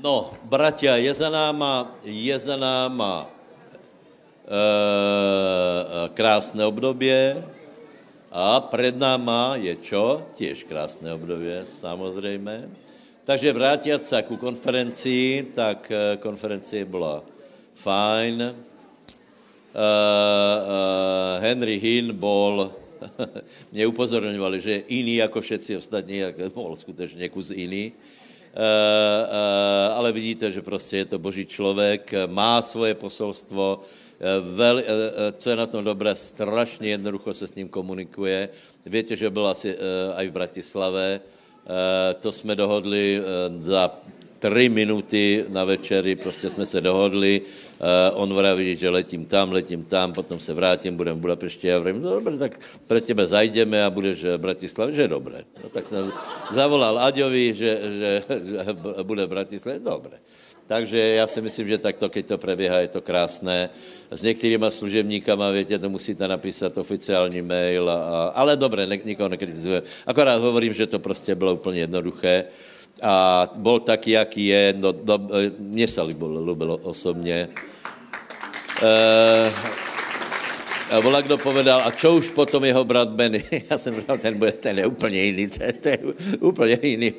No, bratia, je za náma, je za náma e, krásné obdobie a před náma je čo? Tiež krásné obdobie, samozřejmě. Takže vrátit se ku konferencii, tak e, konferencie byla fajn. E, e, Henry Hinn bol, mě upozorňovali, že je jiný jako všetci ostatní, jak bol skutečně kus jiný. Uh, uh, ale vidíte, že prostě je to boží člověk, má svoje posolstvo, vel, uh, co je na tom dobré, strašně jednoducho se s ním komunikuje. Víte, že byl asi aj v Bratislave, to jsme dohodli za tři minuty na večeri, prostě jsme se dohodli, uh, on vraví, že letím tam, letím tam, potom se vrátím, budem v Budapešti a vravím, no dobře, tak pro tebe zajdeme a budeš v Bratislavě, že dobré. No, tak jsem zavolal Aďovi, že, že, že bude v Bratislavě, dobré. Takže já si myslím, že takto, keď to preběhá, je to krásné. S některýma služebníkama, větě, to musíte napísat oficiální mail, a, ale dobré, ne, nikoho nekritizuje. Akorát hovorím, že to prostě bylo úplně jednoduché a bol taký, jaký je, no, no mně se líbilo osobně. E, a vola kdo povedal, a čo už potom jeho brat Benny? Já jsem říkal, ten, bude, ten je úplně jiný, to je, to je úplně jiný,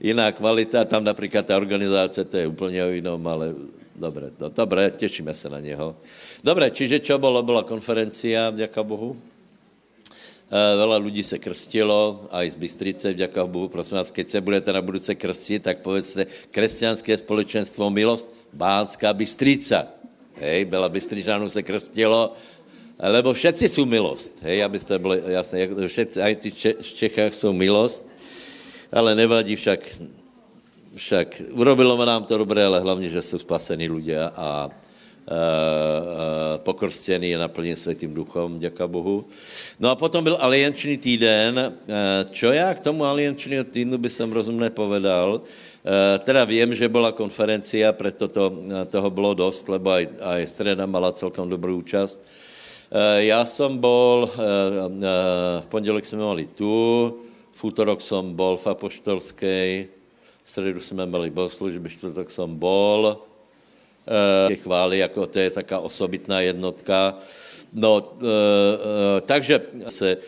jiná kvalita, tam například ta organizace, to je úplně jinom, ale dobré, no, dobré, těšíme se na něho. Dobré, čiže čo bylo? Byla konferencia, děka Bohu. Eh, veľa ľudí se krstilo, aj z Bystrice, vďaka Bohu, prosím vás, keď se budete na budúce krstit, tak povedzte kresťanské společenstvo Milost, Bánská Bystrica. Hej, byla Bystričanů se krstilo, lebo všetci jsou milost, hej, abyste byli jasné, všetci, aj ty v Čechách jsou milost, ale nevadí však, však urobilo nám to dobré, ale hlavně, že jsou spasení ľudia a pokrstěný a naplněn světým duchom, děka Bohu. No a potom byl aliančný týden. Eh, čo já k tomu aliančního týdnu by jsem rozumně povedal, teda vím, že byla konferencia, proto to, toho bylo dost, lebo aj, aj streda mala celkom dobrou účast. Já jsem bol, v pondělek jsme mali tu, v útorok jsem bol v Apoštolskej, v středu jsme měli bohoslužby, čtvrtok jsem bol, e, chvály, jako to je taká osobitná jednotka. No, e, e, takže se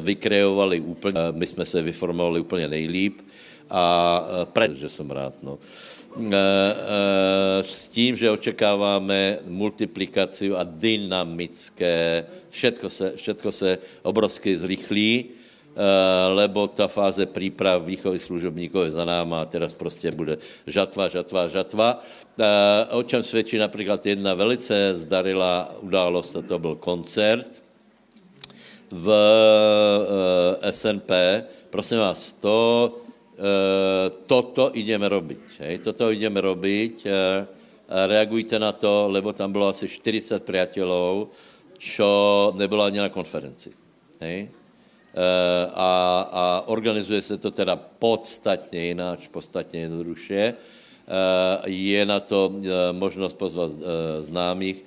vykreovali úplně, my jsme se vyformovali úplně nejlíp a pre, že jsem rád, no. S tím, že očekáváme multiplikaci a dynamické, všetko se, všetko se obrovsky zrychlí, lebo ta fáze příprav výchovy služobníků je za náma a teraz prostě bude žatva, žatva, žatva. Eh, o čem svědčí například jedna velice zdarilá událost, a to byl koncert v eh, SNP. Prosím vás, to, eh, toto ideme robiť. Hej? Toto ideme robiť. Reagujte na to, lebo tam bylo asi 40 priateľov, čo nebylo ani na konferenci. Hej? A, a organizuje se to teda podstatně jináč, podstatně jednoduše je na to eh, možnost pozvat eh, známých.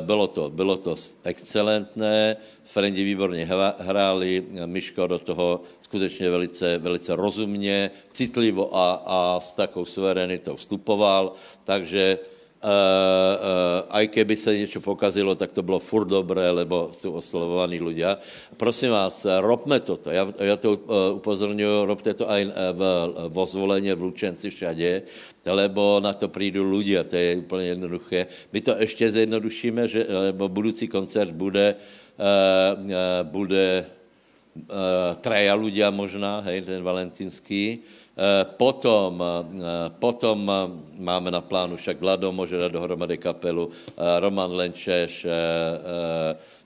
Bylo to, bylo to excelentné, Frendi výborně hráli, Miško do toho skutečně velice, velice rozumně, citlivo a, a s takou suverenitou vstupoval, takže aj keby se něco pokazilo, tak to bylo furt dobré, lebo jsou oslovovaní ľudia. Prosím vás, robme toto. Já, já to uh, upozorňuji, robte to aj v, v ozvoleně, v Lučenci, všade, lebo na to přijdu ľudia, to je úplně jednoduché. My to ještě zjednodušíme, že, lebo budoucí koncert bude, bude uh, traja ľudia možná, hej, ten valentinský, Eh, potom, eh, potom eh, máme na plánu však Vlado může dát dohromady kapelu, Roman Lenčeš,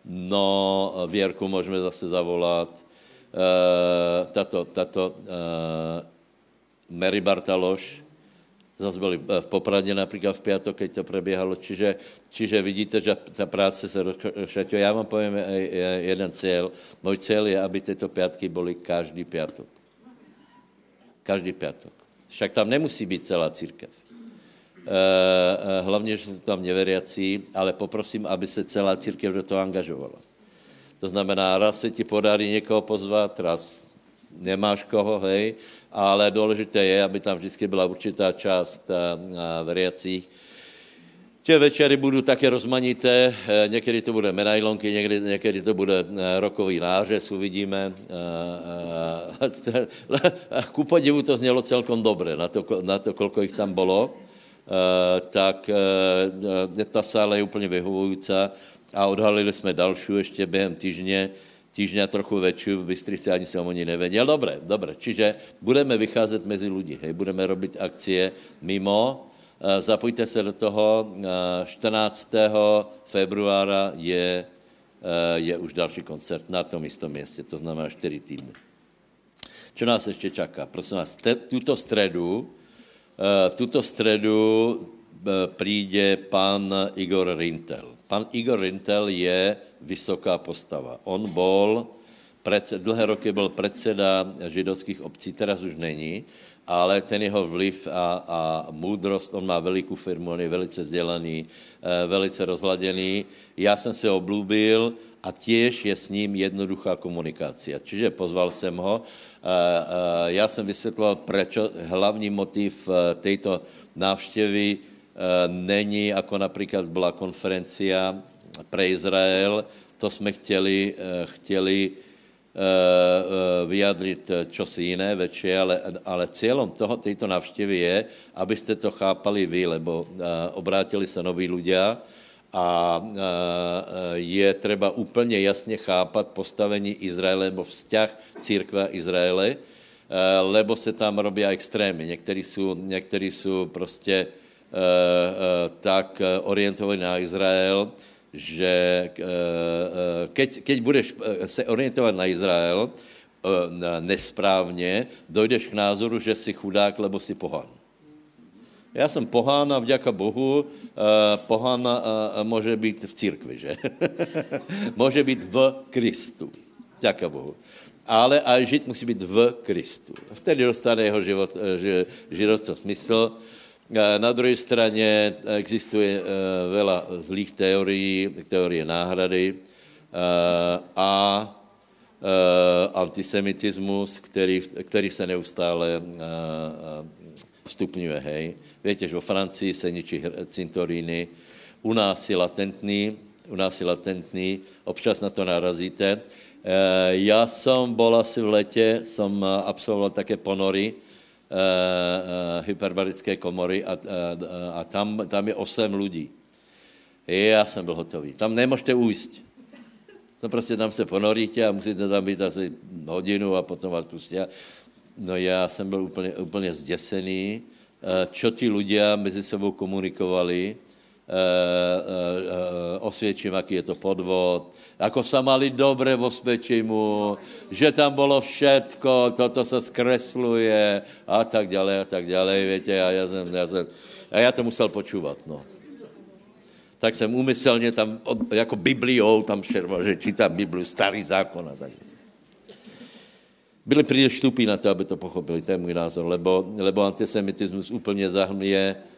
no Věrku můžeme zase zavolat, tato, tato Mary Bartaloš, zase byli v Popradě například v pátek, keď to proběhalo, čiže, čiže vidíte, že ta práce se rozšatuje. Já vám povím jeden cíl. Můj cíl je, aby tyto pětky byly každý pátek. Každý pátek. Však tam nemusí být celá církev. E, hlavně, že jsou tam neveriací, ale poprosím, aby se celá církev do toho angažovala. To znamená, raz se ti podarí někoho pozvat, raz nemáš koho, hej, ale důležité je, aby tam vždycky byla určitá část veriacích, Tě večery budou také rozmanité, eh, někdy to bude medailonky, někdy, někdy to bude eh, rokový nářez, uvidíme. Eh, ku podivu to znělo celkom dobře, na to, na to kolko jich tam bylo, tak ta sála je úplně vyhovující a odhalili jsme další ještě během týždně, týždně a trochu větší v Bystrici, ani jsem o ní nevěděl. Dobré, dobré, čiže budeme vycházet mezi lidi, hej, budeme robit akcie mimo, zapojte se do toho. 14. Eh, februára je, eh, je už další koncert na tom istom městě, to znamená 4 týdny. Co nás ještě čaká? Prosím vás, te, tuto středu, tuto středu přijde pan Igor Rintel. Pan Igor Rintel je vysoká postava. On byl, dlhé roky byl predseda židovských obcí, teraz už není, ale ten jeho vliv a, a moudrost, on má velikou firmu, on je velice vzdělaný, eh, velice rozladěný. Já jsem se oblúbil a těž je s ním jednoduchá komunikace. Čiže pozval jsem ho. Eh, eh, já jsem vysvětloval, proč hlavní motiv této návštěvy není, jako například byla konferencia pre Izrael, to jsme chtěli, chtěli vyjadřit eh, čosi jiné večer, ale, ale cílem toho, této navštěvy je, abyste to chápali vy, lebo obrátili se noví ľudia a je třeba úplně jasně chápat postavení Izraele nebo vzťah církve Izraele, lebo se tam robí extrémy. Někteří jsou, někteří jsou prostě tak orientovaní na Izrael, že eh, eh, keď, keď budeš eh, se orientovat na Izrael nesprávně, dojdeš k názoru, že jsi chudák, lebo jsi pohán. Já jsem pohán a vďaka Bohu pohán může být v církvi, že? může být v Kristu. Vďaka Bohu. Ale a žít musí být v Kristu. Vtedy dostane jeho život, život smysl na druhé straně existuje eh, vela zlých teorií, teorie náhrady eh, a eh, antisemitismus, který, který se neustále vstupňuje. Hej. Víte, že vo Francii se ničí cintoríny, u nás je latentní, u nás je latentní, občas na to narazíte. Já jsem byl asi v letě, jsem absolvoval také ponory, hyperbarické komory a, uh, a tam, tam je osm lidí. Já jsem byl hotový. Tam nemůžete ujít. No prostě tam se ponoríte a musíte tam být asi hodinu a potom vás pustí. No já jsem byl úplně, úplně zděsený, čo ti ľudia mezi sebou komunikovali, Eh, eh, osvědčím, jaký je to podvod, jako se mali dobře v osvědčimu, že tam bylo všetko, toto se zkresluje a tak dále a tak dále, víte, a já jsem, já jsem, a já to musel počúvat, no. Tak jsem umyslně tam, jako Bibliou tam šerval, že čítám Bibliu, starý zákon a tak. Byli příliš štupí na to, aby to pochopili, to je můj názor, lebo, lebo antisemitismus úplně Eh, eh,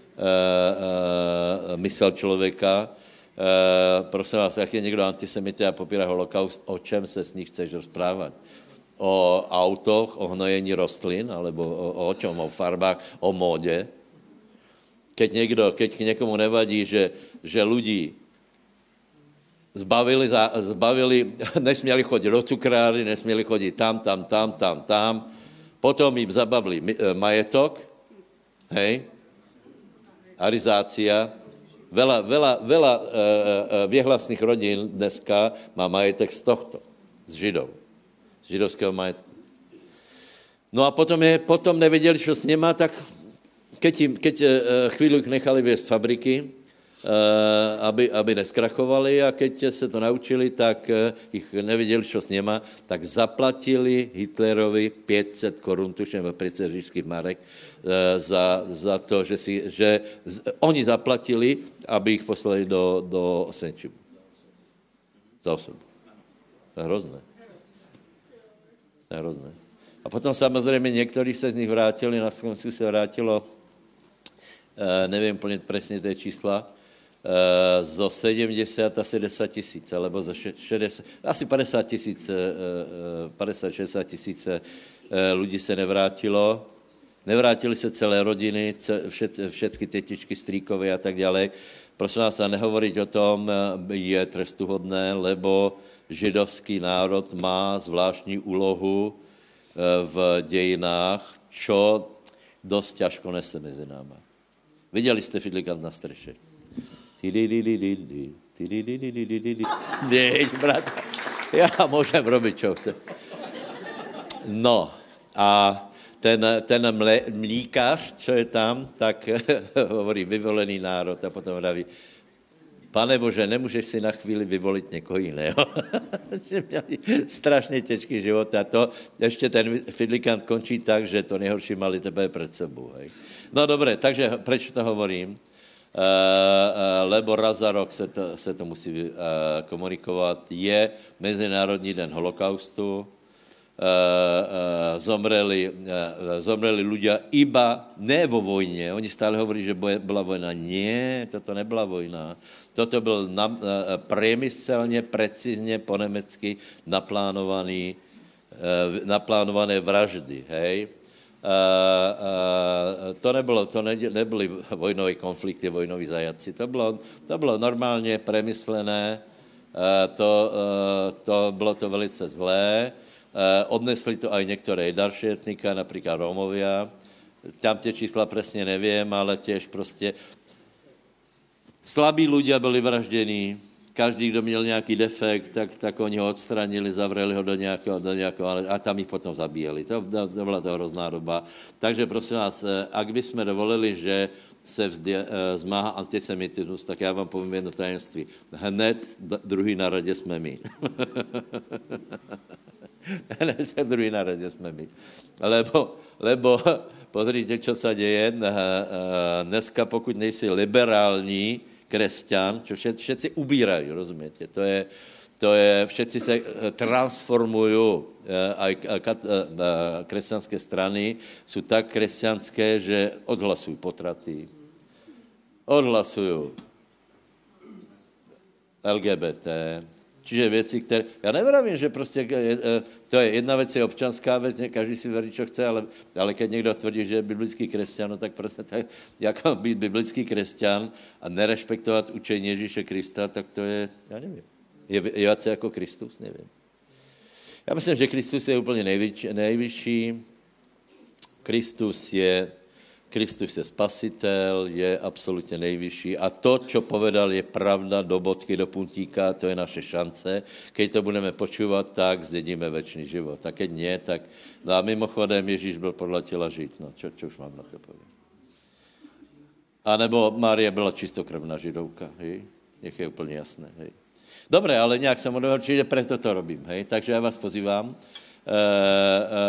mysl člověka. Eh, prosím vás, jak je někdo antisemity a popírá holokaust, o čem se s ní chceš rozprávat? O autoch, o hnojení rostlin, alebo o, o čem? O farbách, o módě? Keď, někdo, keď někomu nevadí, že, že lidi zbavili, zbavili, nesměli chodit do cukráry, nesměli chodit tam, tam, tam, tam, tam, potom jim zabavili majetok, hej, arizácia. Vela, vela, vela e, e, věhlasných rodin dneska má majetek z tohto, z židov, z židovského majetku. No a potom, je, potom nevěděli, co s něma, tak keď, jim, keď e, chvíli nechali věst fabriky, Eh, aby, aby neskrachovali a keď se to naučili, tak eh, jich neviděli, co s něma, tak zaplatili Hitlerovi 500 korun, tuším, 500 říšských marek, eh, za, za to, že, si, že oni zaplatili, aby jich poslali do, do Osvědčimu. Za osobu. To je hrozné. To je hrozné. A potom samozřejmě někteří se z nich vrátili, na Slovensku se vrátilo, nevím úplně přesně té čísla, zo 70 a 70 tisíc, alebo zo 60, asi 50 tisíc, 50-60 tisíc lidí se nevrátilo. Nevrátili se celé rodiny, všet, všetky tetičky, strýkové a tak dále. Prosím vás, a nehovoriť o tom je trestuhodné, lebo židovský národ má zvláštní úlohu v dějinách, čo dost ťažko nese mezi náma. Viděli jste Fidlikant na streše? Nie, brat, já můžem robit, čo chce. No, a ten, ten mle, mlíkař, co je tam, tak hovorí vyvolený národ a potom vraví, Pane Bože, nemůžeš si na chvíli vyvolit někoho jiného. měli strašně těžký život a to ještě ten fidlikant končí tak, že to nejhorší mali tebe před sebou. Hej. No dobré, takže proč to hovorím? Uh, uh, lebo raz za rok se to, se to musí uh, komunikovat. Je Mezinárodní den holokaustu, zomreli, zomreli ľudia iba ne vo vojně. Oni stále hovorí, že byla vojna. Nie, toto nebyla vojna. Toto byl na, priemyselně, precizně po nemecky naplánovaný, naplánované vraždy, hej. Uh, uh, to, nebylo, to ne, nebyly vojnové konflikty, vojnoví zajaci. To bylo, to bylo normálně premyslené, uh, to, to bylo to velice zlé. Eh, odnesli to aj některé další etnika, například Romovia. Tam tie čísla přesně nevím, ale těž prostě slabí ľudia byli vraždění, každý, kdo měl nějaký defekt, tak, tak oni ho odstranili, zavřeli ho do nějakého, do nějakého a tam jich potom zabíjeli. To, to byla to hrozná doba. Takže prosím vás, eh, ak bychom dovolili, že se vzdě, eh, zmáhá antisemitismus, tak já vám povím jedno tajemství. Hned druhý na radě jsme my. Hned druhý na radě jsme my. Lebo, lebo pozrite, co se děje. Dneska, pokud nejsi liberální křesťan, čo všet, všetci ubírají, rozumíte? To je, to je, všetci se eh, transformují, a eh, křesťanské strany jsou tak křesťanské, že odhlasují potraty, odhlasují LGBT, Čiže věci, které... Já nevravím, že prostě eh, to je jedna věc, je občanská věc, každý si verí, co chce, ale, ale když někdo tvrdí, že je biblický křesťan, no tak prostě tak, jak být biblický křesťan a nerespektovat učení Ježíše Krista, tak to je, já nevím, je, je jako Kristus, nevím. Já myslím, že Kristus je úplně nejvyšší, nejvyšší. Kristus je Kristus je spasitel, je absolutně nejvyšší a to, co povedal, je pravda do bodky, do puntíka, to je naše šance. Keď to budeme počívat, tak zdědíme večný život. A keď nie, tak... No a mimochodem Ježíš byl podle těla žít. No, čo, čo už mám na to povedat? A nebo Mária byla čistokrvná židovka, hej? Nech je úplně jasné, hej? Dobré, ale nějak jsem odhodl, čiže preto to robím, hej? Takže já vás pozývám. E,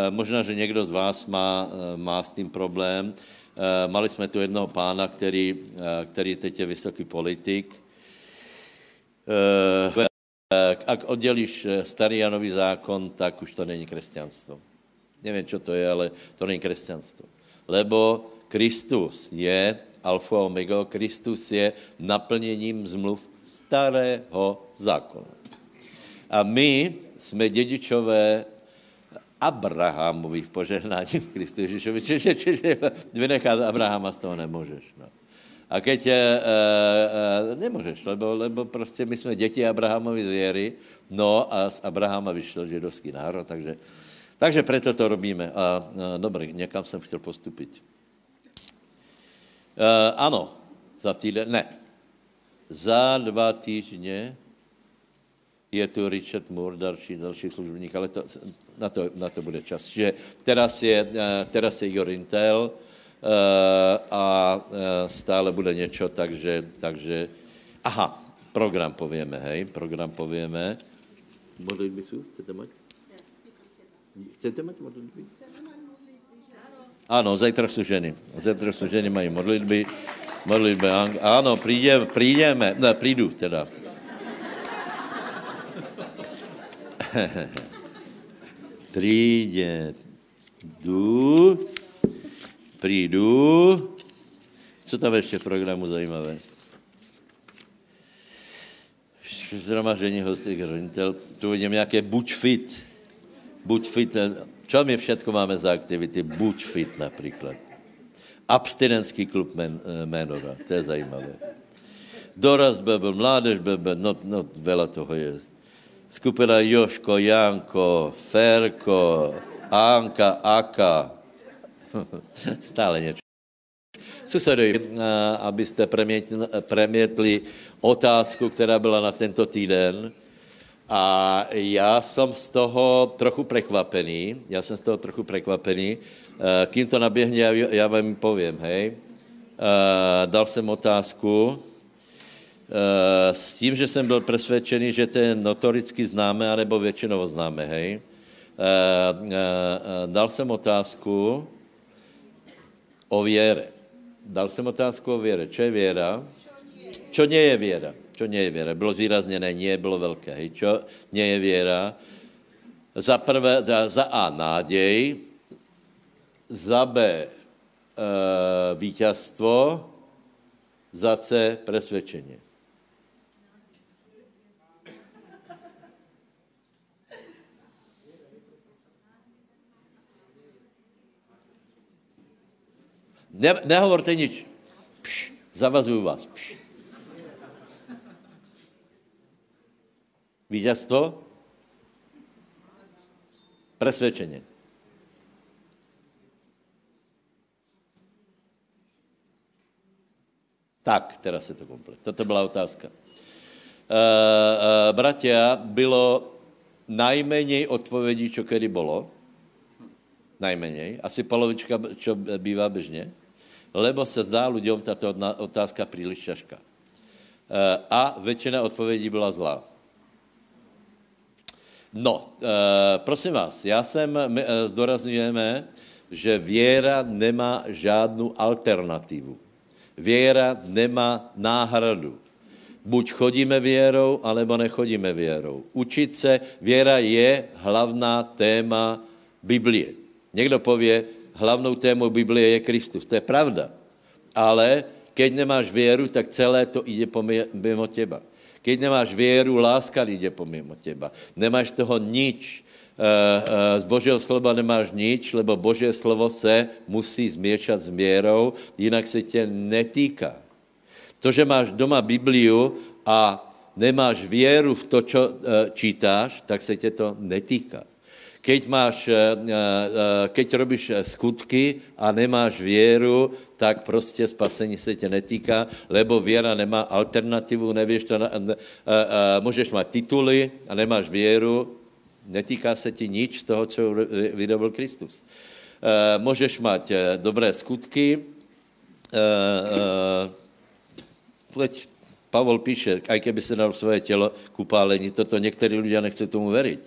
e, možná, že někdo z vás má, e, má s tím problém. Eh, mali jsme tu jednoho pána, který, eh, který teď je vysoký politik. Eh, ak oddělíš starý a nový zákon, tak už to není křesťanstvo. Nevím, co to je, ale to není křesťanstvo. Lebo Kristus je alfa a omega, Kristus je naplněním zmluv starého zákona. A my jsme dědičové Abrahamových požehnání v Kristu Ježíšovi. Čiže, čiže vynechat Abrahama z toho nemůžeš. No. A keď e, e, nemůžeš, lebo, lebo prostě my jsme děti Abrahamovi z věry, no a z Abrahama vyšel židovský národ, takže, takže preto to robíme. A, a dobré, někam jsem chtěl postupit. E, ano, za týden, ne, za dva týdny je tu Richard Moore, další, další služebník, ale to, na, to, na to bude čas. Že teraz je, eh, teraz je Igor Intel eh, a eh, stále bude něco, takže, takže aha, program povieme, hej, program povieme. Modlitby jsou? Chcete mať? Chcete mať modlitby? Ano, zajtra jsou ženy. Zajtra jsou ženy, mají modlitby. Modlitby, ano, přijdeme, přijdeme, ne, přijdu teda. Přijde, jdu, přijdu. Co tam ještě v programu zajímavé? zhromaždení hostých ředitel, tu vidím nějaké buď fit, buď fit, čo my všetko máme za aktivity, buď fit například. Abstinenský klub men, Ménova, to je zajímavé. Doraz byl mládež byl, no, no vela toho je. Skupina Joško, Janko, Ferko, Anka, Aka. Stále něco. Susedovi, abyste premětli otázku, která byla na tento týden. A já jsem z toho trochu prekvapený. Já jsem z toho trochu prekvapený. Kým to naběhne, já, já vám povím, hej. Dal jsem otázku s tím, že jsem byl přesvědčený, že to je notoricky známe, anebo většinou známe, hej. Dal jsem otázku o věre. Dal jsem otázku o věre. Co je věra? Čo nie je věra? Čo nie je věra? Bylo zvýrazněné, nie bylo velké. Hej. Čo nie je věra? Za prvé, za A náděj, za B e, vítězstvo, za C presvědčení. Ne, nehovorte nič. Pš, zavazuju vás. Pš. Vítězstvo? Presvědčení. Tak, teraz se to komplet. Toto byla otázka. Uh, uh, bratia, bylo najmenej odpovědí, čo kedy bylo. Najmenej. Asi polovička, čo bývá běžně. Lebo se zdá lidem tato otázka příliš ťažká. Uh, a většina odpovědí byla zlá. No, e, prosím vás, já jsem, my e, zdorazňujeme, že věra nemá žádnou alternativu. Věra nemá náhradu. Buď chodíme věrou, alebo nechodíme věrou. Učit se, věra je hlavná téma Biblie. Někdo pově, hlavnou témou Biblie je Kristus. To je pravda. Ale keď nemáš věru, tak celé to jde mimo těba. Keď nemáš věru, láska jde pomimo těba. Nemáš toho nič. Eh, eh, z Božího slova nemáš nič, lebo Boží slovo se musí změšat s věrou, jinak se tě netýká. To, že máš doma Bibliu a nemáš věru v to, co eh, čítáš, tak se tě to netýká. Keď, máš, eh, eh, eh, keď robíš skutky a nemáš věru, tak prostě spasení se tě netýká, lebo věra nemá alternativu, nevíš to, můžeš mít tituly a nemáš věru, netýká se ti nič z toho, co vydobil Kristus. Můžeš mít dobré skutky, Teď Pavel píše, aj keby se dal svoje tělo k upálení, toto některý lidé nechce tomu veriť.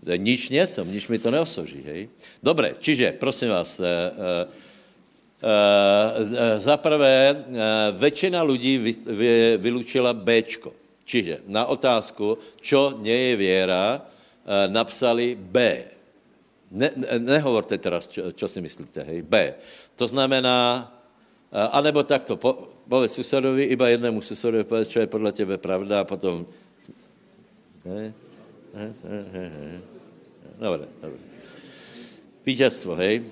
Nič nesom, nič mi to neosoží, hej. Dobre, čiže, prosím vás, e, e, e, za prvé, e, väčšina ľudí vy, vy, vylúčila Bčko. Čiže na otázku, čo nie je viera, e, napsali B. Ne, ne, nehovorte teraz, čo, čo si myslíte, hej, B. To znamená, e, anebo takto, po, povedz susedovi, iba jednému susedovi povedz, čo je podle tebe pravda a potom... Ne? Dobre, dobre. Vítězstvo, hej. Uh,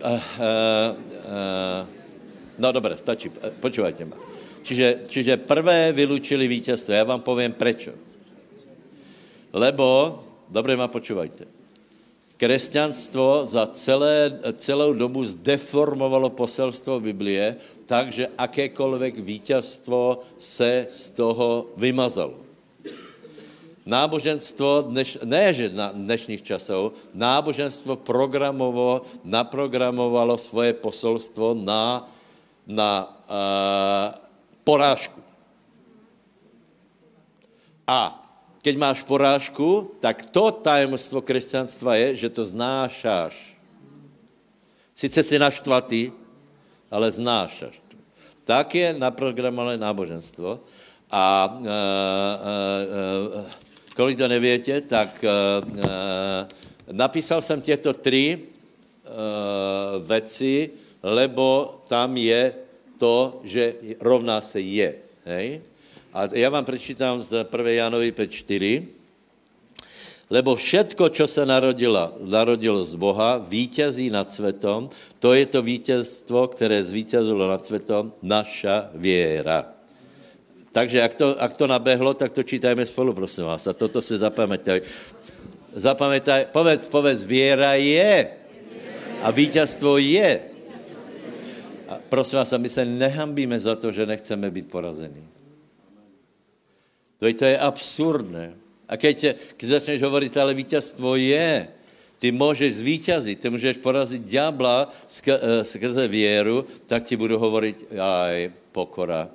uh, uh, no dobré, stačí. Počúvajte ma. Čiže, čiže prvé vylučili vítězstvo. Já vám povím prečo. Lebo, dobře ma počúvajte, kresťanstvo za celé, celou dobu zdeformovalo poselstvo Biblie, takže akékoliv vítězstvo se z toho vymazalo. Náboženstvo, dneš, ne že na dnešních časů, náboženstvo programovo, naprogramovalo svoje posolstvo na, na uh, porážku. A keď máš porážku, tak to tajemstvo křesťanstva je, že to znášáš. Sice jsi naštvatý, ale znášáš. Tak je naprogramované náboženstvo. A uh, uh, kolik to nevětě, tak uh, napísal jsem těto tři uh, věci, lebo tam je to, že rovná se je. Hej? A já vám prečítám z 1. Jánovi 5.4. Lebo všetko, čo se narodilo, narodilo z Boha, vítězí nad světom, to je to vítězstvo, které zvítězilo nad světom, naša věra. Takže jak to, jak to nabehlo, tak to čítajme spolu, prosím vás. A toto si zapamätaj. Zapamätaj, povedz, povedz, věra je. A vítězstvo je. A prosím vás, a my se nehambíme za to, že nechceme být porazení. To je, to je absurdné. A keď, keď začneš hovoriť, ale vítězstvo je, ty můžeš zvítězit, ty můžeš porazit ďábla eh, skrze věru, tak ti budu hovoriť, aj, pokora,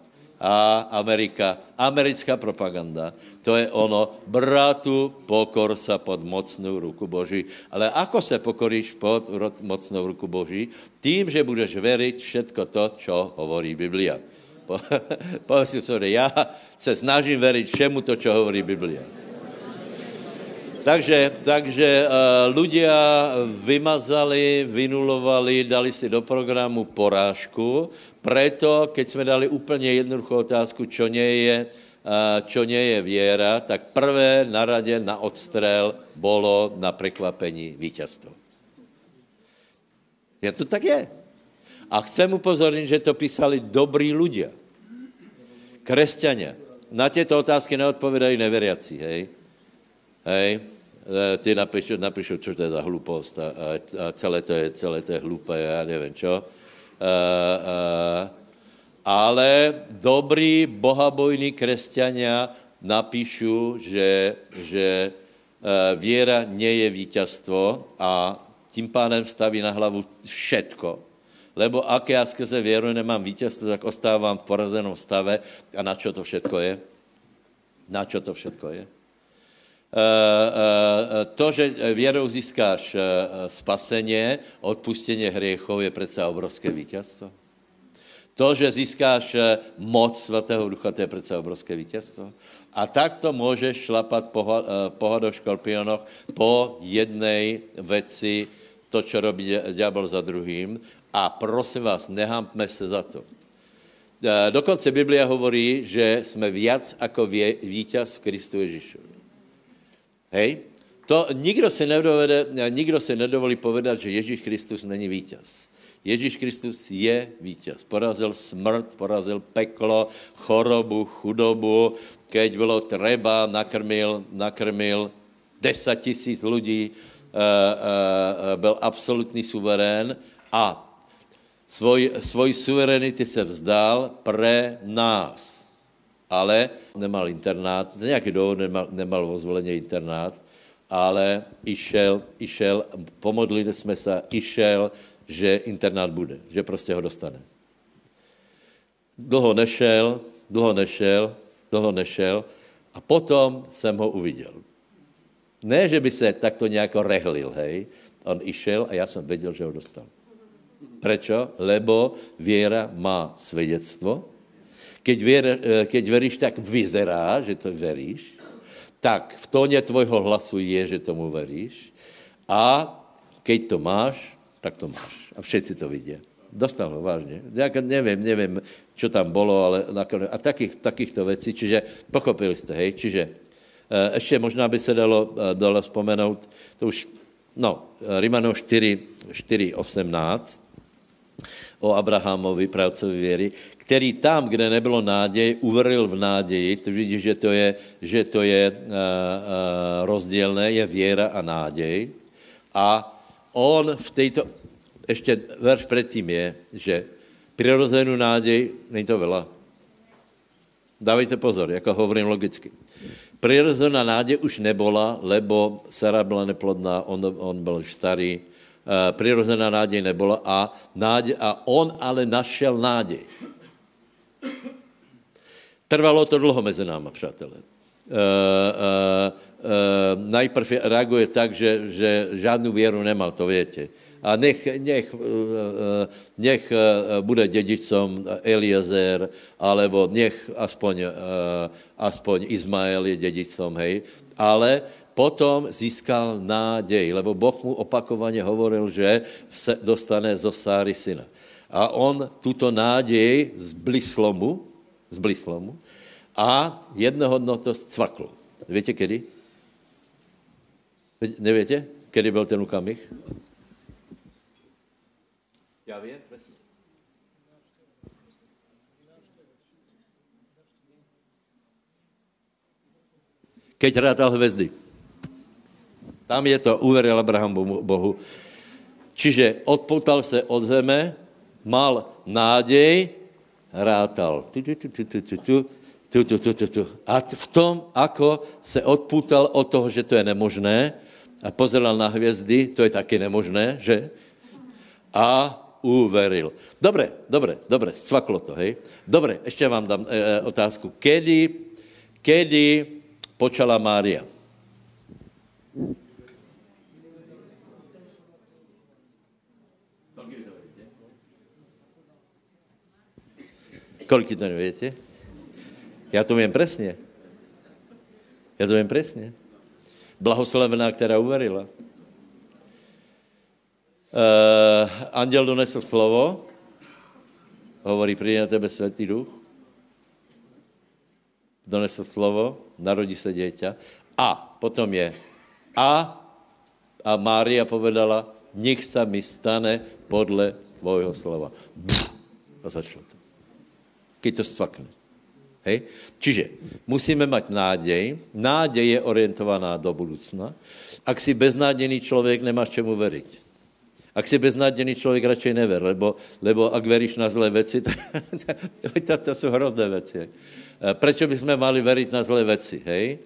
a Amerika, americká propaganda, to je ono, bratu, pokor sa pod mocnou ruku Boží. Ale ako se pokoríš pod mocnou ruku Boží? Tím, že budeš veriť všetko to, čo hovorí Biblia. Povedz si, sorry, já se snažím veriť všemu to, čo hovorí Biblia. Takže, takže uh, ľudia vymazali, vynulovali, dali si do programu porážku, preto, keď jsme dali úplně jednoduchou otázku, čo nie je, uh, čo nie je viera, tak prvé na radě na odstrel bolo na prekvapení vítězstvo. Ja to tak je. A chcem upozornit, že to písali dobrí ľudia. Kresťania. Na tieto otázky neodpovedají neveriaci, hej? Hej? Eh, ty napíšu, napíšu, čo to je za hlupost a, a, a celé, to je, celé to je hlupé, já nevím čo. A, a, ale dobrí, bohabojní kresťania napíšu, že, že eh, věra nie je vítězstvo a tím pádem staví na hlavu všetko. Lebo ak já skrze věru nemám vítězstvo, tak ostávám v porazenom stave a na čo to všetko je? Na čo to všetko je? Eh, eh, to, že věrou získáš eh, spaseně, odpustěně hriechov, je přece obrovské vítězstvo. To, že získáš moc Svatého Ducha, to je přece obrovské vítězstvo. A tak to můžeš šlapat po v škorpionoch po jednej veci, to, co robí ďábel za druhým. A prosím vás, nehampme se za to. Dokonce Biblia hovorí, že jsme viac jako vítěz v Kristu Ježíšovi. Hej? To nikdo se, nedovede, nikdo se nedovolí povedat, že Ježíš Kristus není vítěz. Ježíš Kristus je vítěz. Porazil smrt, porazil peklo, chorobu, chudobu. Keď bylo treba, nakrmil, nakrmil 10 tisíc lidí, uh, uh, byl absolutní suverén a svoj, svoj suverenity se vzdal pre nás. Ale nemal internát, z nějaký důvod nemal, nemal vo zvoleně internát, ale išel, išel, pomodlili jsme se, išel, že internát bude, že prostě ho dostane. Dlouho nešel, dlouho nešel, dlouho nešel a potom jsem ho uviděl. Ne, že by se takto nějak rehlil, hej, on išel a já jsem věděl, že ho dostal. Prečo? Lebo věra má svědectvo, Keď, věr, eh, keď veríš, tak vyzerá, že to veríš. Tak v tóně tvojho hlasu je, že tomu veríš. A keď to máš, tak to máš. A všetci to vidí. Dostal ho vážně. Já nevím, nevím, čo tam bylo, ale. A takých, takýchto věcí, čiže pochopili jste, hej? Čiže eh, ještě možná by se dalo, eh, dalo vzpomenout, to už, no, Rimano 4, 4, 18, o Abrahamovi, pravcovi věry, který tam, kde nebylo náděj, uvril v náději. To vidíš, že to je, že to je uh, uh, rozdílné, je věra a náděj. A on v této, ještě verš předtím je, že přirozenou náděj, není to veľa. Dávejte pozor, jako hovorím logicky. Přirozená náděj už nebola, lebo Sara byla neplodná, on, on byl starý, uh, přirozená náděj nebola a, náděj, a on ale našel náděj. Trvalo to dlouho mezi náma, přátelé. Uh, uh, uh, najprv reaguje tak, že, že žádnou věru nemal, to větě. A nech, nech, nech bude dědičcom Eliezer, alebo nech aspoň, aspoň Izmael je dědičcom, hej. Ale potom získal nádej, lebo Boh mu opakovaně hovoril, že se dostane zo Sáry syna. A on tuto nádej zblislo mu, zblislo mu a jednoho dno to cvaklo. Víte kedy? Nevíte, kedy byl ten ukamich? Já vím, Keď rátal hvězdy. Tam je to, uveril Abraham Bohu. Čiže odpoutal se od zeme, mal nádej, rátal. Tu, tu, tu, tu, tu, tu, tu. Tu, tu, tu, tu, tu. A v tom, ako se odpútal od toho, že to je nemožné a pozeral na hvězdy, to je taky nemožné, že? A uveril. Dobre, dobre, dobre, stvaklo to, hej? Dobre, ještě vám dám e, otázku. Kedy, kedy počala Mária? Kolik to nevíte? Já to vím přesně. Já to vím přesně. Blahoslavená, která uverila. Uh, anděl donesl slovo, hovorí, přijde na tebe světý duch, donesl slovo, narodí se dieťa a potom je a a Mária povedala, nech sa mi stane podle tvojho slova. a začalo to. Keď to stvakne. Hej? Čiže musíme mať nádej. Nádej je orientovaná do budoucna. Ak si beznádený člověk, nemáš čemu veriť. Ak si beznádený člověk, radšej never, lebo, lebo ak veríš na zlé věci, to, to, jsou hrozné věci. Proč bychom mali veriť na zlé věci, hej?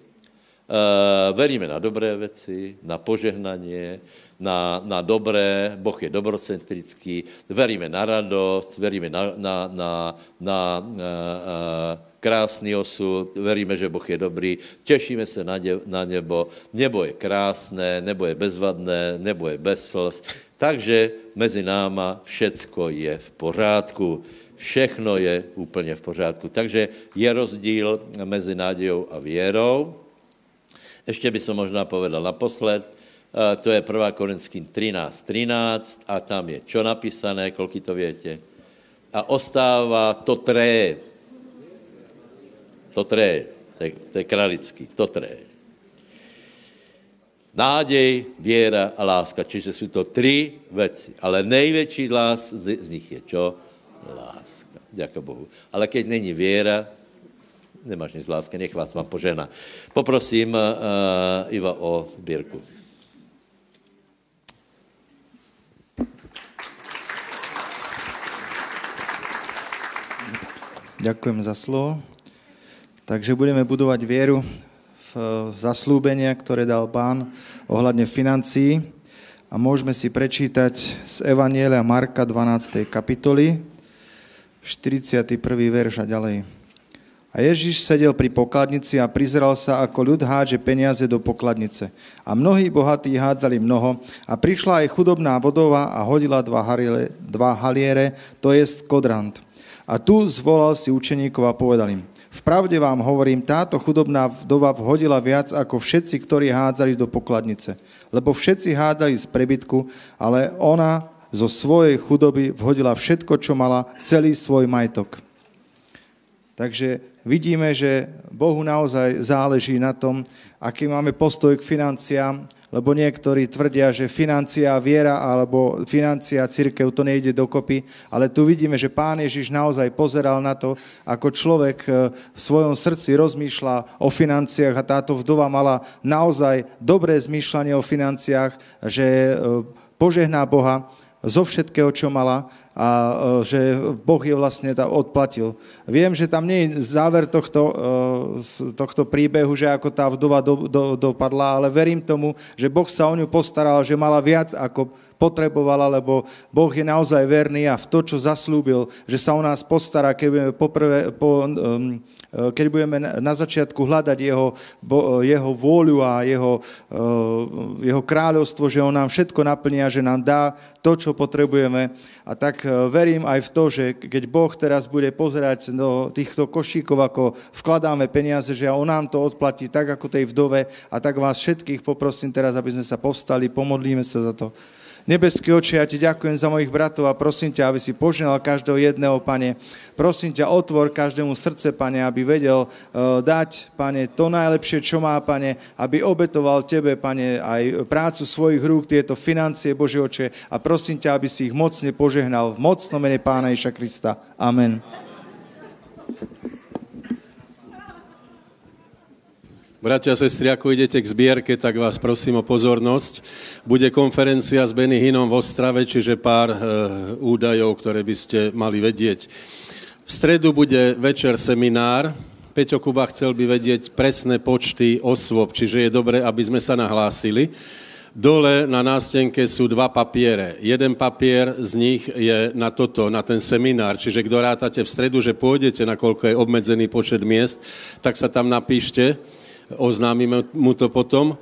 Uh, veríme na dobré věci, na požehnanie, na, na dobré, Boh je dobrocentrický, veríme na radost, veríme na, na, na, na uh, uh, krásný osud, veríme, že Boh je dobrý, těšíme se na, ne, na nebo, nebo je krásné, nebo je bezvadné, nebo je bez slz. Takže mezi náma všecko je v pořádku. Všechno je úplně v pořádku. Takže je rozdíl mezi nádějou a věrou. Ještě by som možná povedal naposled, to je 1. Korinským 13, 13 a tam je čo napísané, kolik to větě. A ostává to tré, to tré, to je, to je kralický, to tré. Nádej, věra a láska, čiže jsou to tři věci. Ale největší lás z nich je čo? Láska. Děkuji Bohu. Ale keď není věra, nemáš nic lásky, nech vás vám požena. Poprosím uh, Iva o sbírku. Ďakujem za slovo. Takže budeme budovať vieru v zaslúbenia, ktoré dal pán ohľadne financií. A môžeme si prečítať z Evanielia Marka 12. kapitoly, 41. verš a ďalej. A Ježíš sedel pri pokladnici a prizeral sa, ako ľud hádže peniaze do pokladnice. A mnohí bohatí hádzali mnoho a prišla aj chudobná vodova a hodila dva, haliere, dva haliere, to je kodrant. A tu zvolal si učeníkov a povedal im, v pravde vám hovorím, táto chudobná vdova vhodila viac ako všetci, ktorí hádzali do pokladnice. Lebo všetci hádzali z prebytku, ale ona zo svojej chudoby vhodila všetko, čo mala, celý svoj majetok. Takže vidíme, že Bohu naozaj záleží na tom, aký máme postoj k financiám, lebo niektorí tvrdia, že financia viera alebo financia církev to nejde dokopy, ale tu vidíme, že pán Ježiš naozaj pozeral na to, ako človek e, v svojom srdci rozmýšľa o financiách a táto vdova mala naozaj dobré zmýšľanie o financiách, že e, požehná Boha zo všetkého, čo mala a e, že Boh je vlastne tam odplatil. Viem, že tam nie je záver tohto, e, tohto príbehu, že ako tá vdova do, do, dopadla, ale verím tomu, že Boh sa o ňu postaral, že mala viac ako potrebovala, lebo Boh je naozaj verný a v to, čo zaslúbil, že sa o nás postará, keď budeme, poprvé, po, um, keď budeme na začiatku hľadať jeho, bo, jeho vôľu a jeho, uh, jeho kráľovstvo, že on nám všetko naplní a že nám dá to, čo potrebujeme. A tak verím aj v to, že keď Boh teraz bude pozerať do týchto košíkov, ako vkladáme peniaze, že on nám to odplatí tak, ako tej vdove. A tak vás všetkých poprosím teraz, aby sme sa povstali, pomodlíme sa za to. Nebeský oče, ja ti ďakujem za mojich bratov a prosím ťa, aby si poženal každého jedného, pane. Prosím ťa, otvor každému srdce, pane, aby vedel uh, dať, pane, to najlepšie, čo má, pane, aby obetoval tebe, pane, aj prácu svojich rúk, tieto financie, Bože oče. A prosím ťa, aby si ich mocne požehnal v mocnom mene Pána Iša Krista. Amen. Bratia a sestry, ako idete k zbierke, tak vás prosím o pozornosť. Bude konferencia s Benny Hinom v Ostrave, čiže pár e, údajov, ktoré by ste mali vedieť. V stredu bude večer seminár. Peťo Kuba chcel by vedieť presné počty osôb, čiže je dobré, aby sme sa nahlásili. Dole na nástenke sú dva papiere. Jeden papier z nich je na toto, na ten seminár. Čiže kdo rátate v stredu, že pôjdete, nakoľko je obmedzený počet miest, tak sa tam napíšte oznámime mu to potom.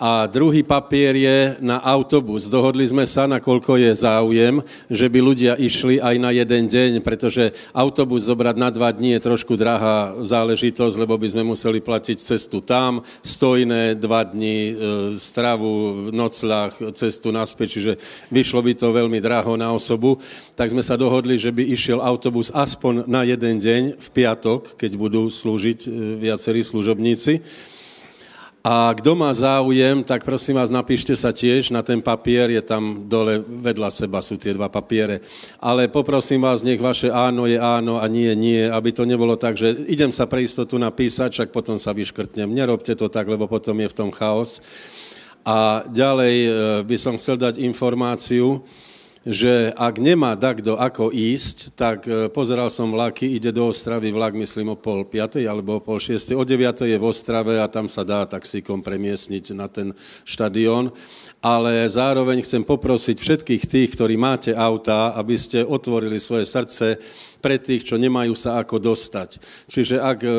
A druhý papier je na autobus. Dohodli sme sa, nakoľko je záujem, že by ľudia išli aj na jeden deň, pretože autobus zobrať na dva dní je trošku drahá záležitosť, lebo by sme museli platiť cestu tam, stojné dva dní, e, stravu, noclách, cestu naspäť, čiže vyšlo by to veľmi draho na osobu. Tak sme sa dohodli, že by išiel autobus aspoň na jeden deň v piatok, keď budú slúžiť e, viacerí služobníci. A kdo má záujem, tak prosím vás, napíšte sa tiež na ten papier, je tam dole vedľa seba sú tie dva papiere. Ale poprosím vás, nech vaše áno je áno a nie nie, aby to nebolo tak, že idem sa pre istotu napísať, však potom sa vyškrtnem. Nerobte to tak, lebo potom je v tom chaos. A ďalej e, by som chcel dať informáciu, že ak nemá takto ako ísť, tak e, pozeral som vlaky, ide do Ostravy vlak, myslím, o pol piatej alebo o pol šiestej. O deviatej je v Ostrave a tam sa dá taxíkom premiesniť na ten štadión. Ale zároveň chcem poprosiť všetkých tých, ktorí máte auta, aby ste otvorili svoje srdce pre tých, čo nemajú sa ako dostať. Čiže ak e,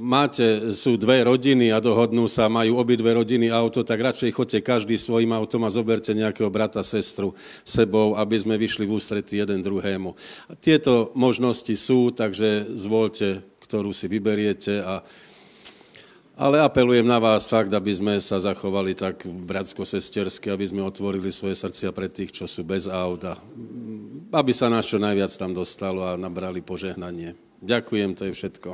máte, sú dve rodiny a dohodnú sa, majú obidve rodiny auto, tak radšej chodte každý svojim autom a zoberte nejakého brata, sestru sebou, aby sme vyšli v ústretí jeden druhému. Tieto možnosti sú, takže zvolte, ktorú si vyberiete a ale apelujem na vás fakt, aby sme sa zachovali tak bratsko-sestersky, aby sme otvorili svoje srdcia pre tých, čo sú bez auta aby sa nás čo najviac tam dostalo a nabrali požehnanie. Ďakujem, to je všetko.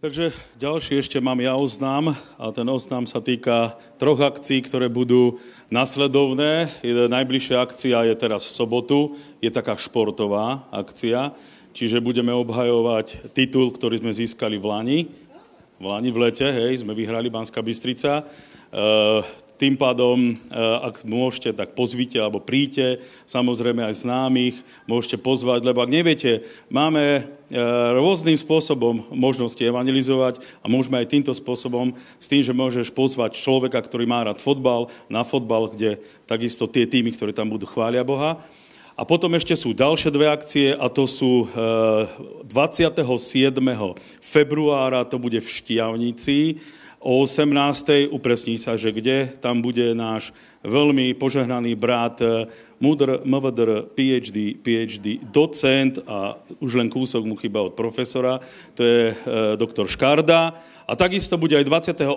Takže ďalší ešte mám ja oznám a ten oznám sa týka troch akcií, ktoré budú nasledovné. Najbližšia akcia je teraz v sobotu, je taká športová akcia, čiže budeme obhajovať titul, ktorý sme získali v Lani. V Lani v lete, hej, sme vyhrali Banská Bystrica Eh, tým pádom, eh, ak môžete, tak pozvite alebo príďte, samozrejme aj známych, môžete pozvať, lebo ak neviete, máme eh, rôznym spôsobom možnosti evangelizovať a môžeme aj týmto spôsobom s tým, že môžeš pozvať človeka, ktorý má rád fotbal, na fotbal, kde takisto tie týmy, ktoré tam budú chvália Boha. A potom ešte sú ďalšie dve akcie a to sú 27. februára, to bude v Štiavnici, O 18. upresní sa, že kde tam bude náš veľmi požehnaný brat, eh, Mudr MVDR, PhD, PhD, docent a už len kúsok mu chyba od profesora, to je e, doktor Škarda. A takisto bude aj 28.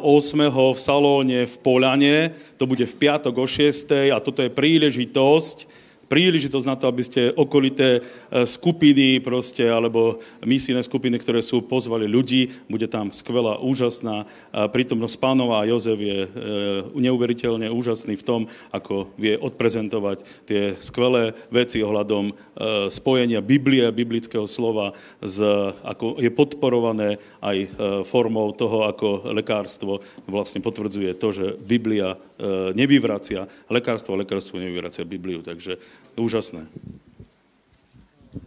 v salóne v Polane, to bude v piatok o 6. a toto je príležitosť, príležitosť na to, aby ste okolité e, skupiny proste, alebo misijné skupiny, ktoré sú, pozvali ľudí. Bude tam skvelá, úžasná prítomnosť pánova a Jozef je e, neuveriteľne úžasný v tom, ako vie odprezentovať tie skvelé veci ohľadom spojenia Biblie, biblického slova, z, ako je podporované aj formou toho, ako lekárstvo vlastne potvrdzuje to, že Biblia nevyvracia lekárstvo, lekárstvo nevyvracia Bibliu. Takže Úžasné.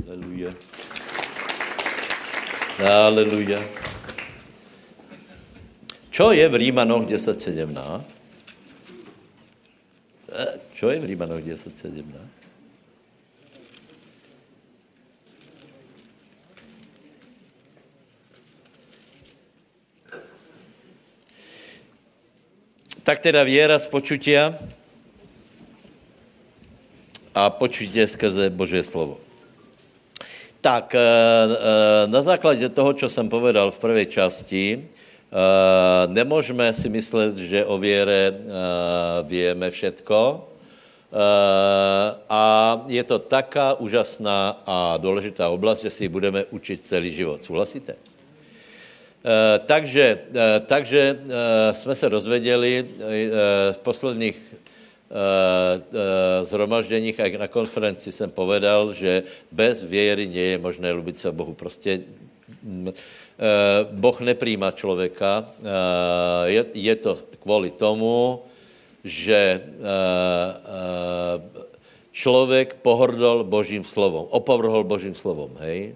Aleluja. Aleluja. Čo je v Rímanoch 10.17? Eh, čo je v Rímanoch 10.17? Tak teda viera z počutia, a počujte skrze Božie slovo. Tak, eh, eh, na základě toho, co jsem povedal v prvej časti, eh, nemůžeme si myslet, že o věre víme všetko, a je to taká úžasná a důležitá oblast, že si ji budeme učit celý život. Souhlasíte? Takže, takže jsme se dozvěděli v posledních zhromažděních a na konferenci jsem povedal, že bez věry nie je možné lubit se Bohu. Prostě Boh nepríjma člověka. Je, to kvůli tomu, že člověk pohrdol Božím slovom, opovrhol Božím slovom, hej.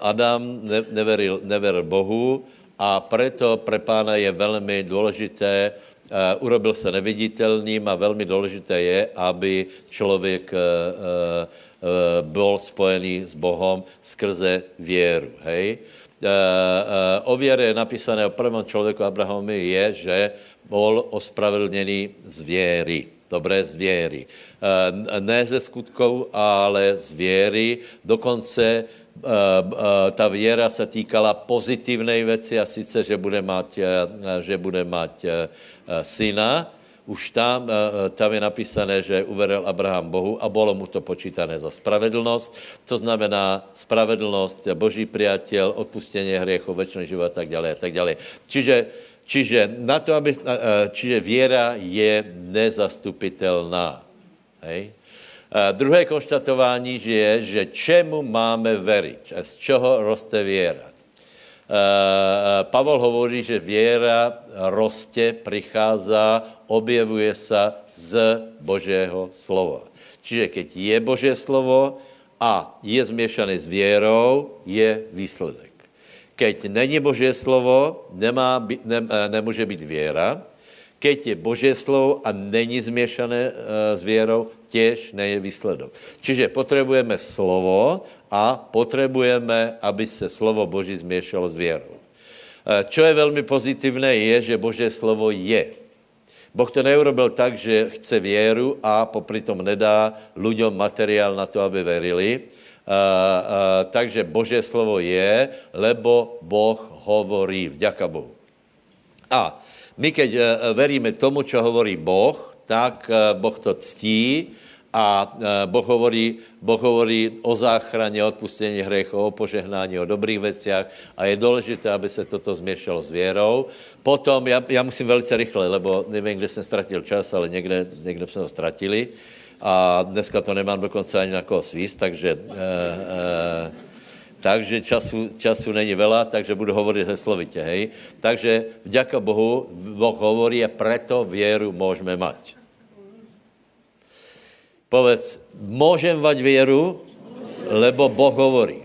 Adam neveril, neveril Bohu a preto pre pána je velmi důležité, urobil se neviditelným a velmi důležité je, aby člověk uh, uh, byl spojený s Bohem skrze věru. Hej? O věre je napísané o prvním člověku Abrahamovi je, že byl ospravedlněný z věry. Dobré, z věry. Ne ze skutkov, ale z věry. Dokonce Eh, eh, ta věra se týkala pozitivné věci a sice, že bude mať, eh, že bude mať syna. Už tam, tam je napísané, že uveril Abraham Bohu a bylo mu to počítané za spravedlnost, co znamená spravedlnost, boží priateľ, odpustění hriechov, večný život a tak dále a tak dále. Čiže, čiže, na to, aby, čiže věra je nezastupitelná. Hej? druhé konštatování je, že čemu máme veriť a z čeho roste věra. Pavel hovorí, že věra roste, prichází, objevuje se z Božího slova. Čiže keď je Boží slovo a je zmiešané s věrou, je výsledek. Keď není Boží slovo, nemá, ne, nemůže být věra. Keď je Boží slovo a není zmiešané uh, s věrou, těž neje výsledok. Čiže potřebujeme slovo a potřebujeme, aby se slovo Boží změšalo s věrou. Čo je velmi pozitivné, je, že Boží slovo je. Boh to neurobil tak, že chce věru a popri tom nedá ľuďom materiál na to, aby verili. Uh, uh, takže Boží slovo je, lebo Boh hovorí, vďaka Bohu. A my, keď uh, veríme tomu, čo hovorí Boh, tak uh, Boh to ctí a boh hovorí, boh hovorí o záchraně, o odpustení hriechov, o požehnání, o dobrých veciach a je důležité, aby se toto změšalo s věrou. Potom, já, já musím velice rychle, lebo nevím, kde jsem ztratil čas, ale někde, někde jsme ho ztratili a dneska to nemám dokonce ani na koho svíst, takže, e, e, takže času, času není veľa, takže budu hovorit heslovitě, hej. Takže vďaka Bohu, Boh hovorí a preto věru můžeme mať. Povedz, můžem vať věru, lebo Boh hovorí.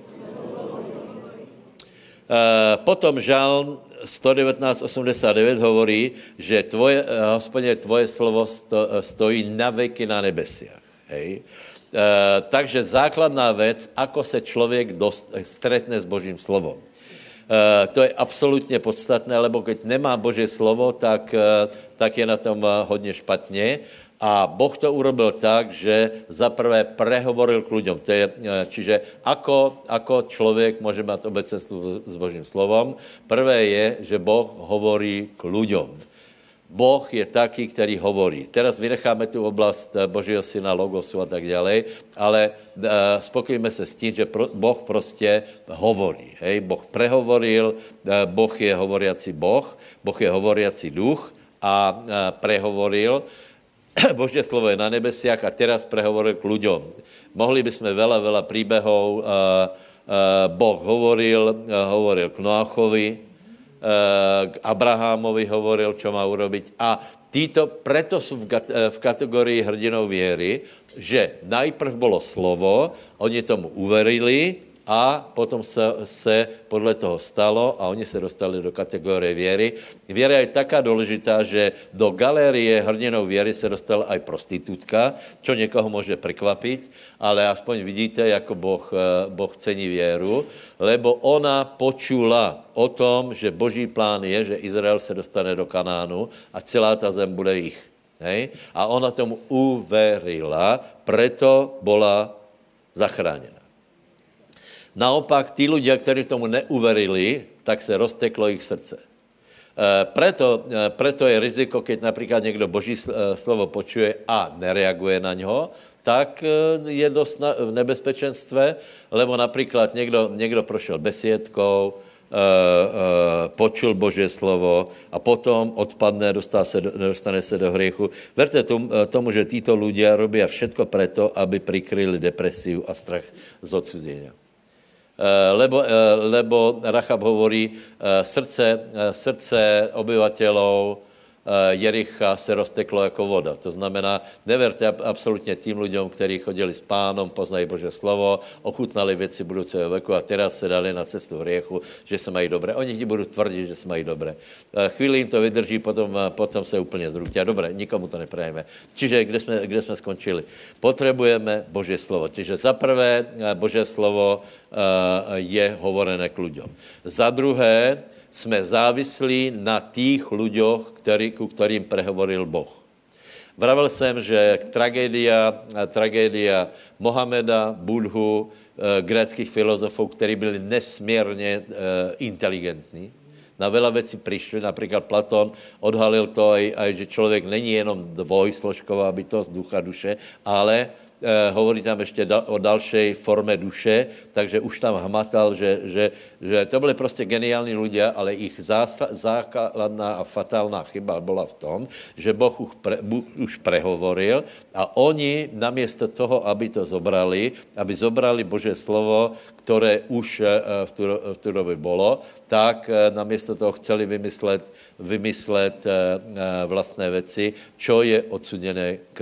Uh, potom žalm 119.89 hovorí, že tvoje, uh, hospodě, tvoje slovo sto, uh, stojí na veky na nebesiach. Hej? Uh, takže základná věc, ako se člověk dost, stretne s Božím slovom. Uh, to je absolutně podstatné, lebo keď nemá Boží slovo, tak, tak je na tom hodně špatně a Boh to urobil tak, že zaprvé prehovoril k ľuďom. To je, e, čiže ako, ako člověk může mít obecenstvo s Božím slovom? Prvé je, že Boh hovorí k ľuďom. Boh je taký, který hovorí. Teraz vynecháme tu oblast e, Božího syna, logosu a tak dále, ale uh, spokojíme se s tím, že Boh prostě hovorí. Hej? Boh prehovoril, uh, Boh je hovoriaci Boh, Boh je hovoriaci duch a prehovoril. Božie slovo je na nebesiach a teraz prehovoril k ľuďom. Mohli bychom veľa, veľa príbehov. Boh hovoril, hovoril k Noachovi, k Abrahámovi hovoril, čo má urobiť. A títo, preto sú v, v kategorii hrdinov viery, že najprv bolo slovo, oni tomu uverili, a potom se, se podle toho stalo a oni se dostali do kategorie věry. Věra je taká důležitá, že do galérie hrdinou věry se dostala aj prostitutka, čo někoho může překvapit, ale aspoň vidíte, jako boh, eh, boh cení věru, lebo ona počula o tom, že boží plán je, že Izrael se dostane do Kanánu a celá ta zem bude jich. Hej? A ona tomu uverila, preto byla zachráněna. Naopak, tí ľudia, kteří tomu neuverili, tak se rozteklo ich srdce. Preto, preto je riziko, keď například někdo Boží slovo počuje a nereaguje na něho, tak je dost v nebezpečenstve, lebo například někdo, někdo prošel besiedkou, Eh, eh, počul Boží slovo a potom odpadne, se do, dostane se do hriechu. Verte tomu, eh, tomu, že títo ľudia robia všetko preto, aby prikryli depresiu a strach z odsudzenia. Lebo, lebo Rachab hovorí, srdce, srdce obyvateľov Eh, Jericha se rozteklo jako voda. To znamená, neverte absolutně tým lidem, kteří chodili s pánom, poznají Bože slovo, ochutnali věci budoucího věku a teraz se dali na cestu hriechu, že se mají dobré. Oni ti budou tvrdit, že se mají dobré. Eh, chvíli jim to vydrží, potom, eh, potom se úplně zrutí. A dobré, nikomu to neprajeme. Čiže kde jsme, kde jsme skončili? Potřebujeme Bože slovo. Čiže za prvé Bože slovo je hovorené k lidem. Za druhé, jsme závislí na těch lidech, který, ku kterým prehovoril Boh. Vravel jsem, že tragédia, tragédia Mohameda, Budhu, eh, gréckých filozofů, kteří byli nesmírně eh, inteligentní, na veľa věcí přišli, například Platón odhalil to, aj, aj, že člověk není jenom dvojsložková bytost ducha, duše, ale hovorí tam ještě o další forme duše, takže už tam hmatal, že, že, že to byly prostě geniální lidé, ale ich základná a fatálná chyba byla v tom, že Boh už, pre, už prehovoril a oni namiesto toho, aby to zobrali, aby zobrali Bože slovo, které už eh, v tu, v tu době bylo, tak eh, namiesto toho chceli vymyslet, vymyslet vlastné věci, čo je odsuděné k,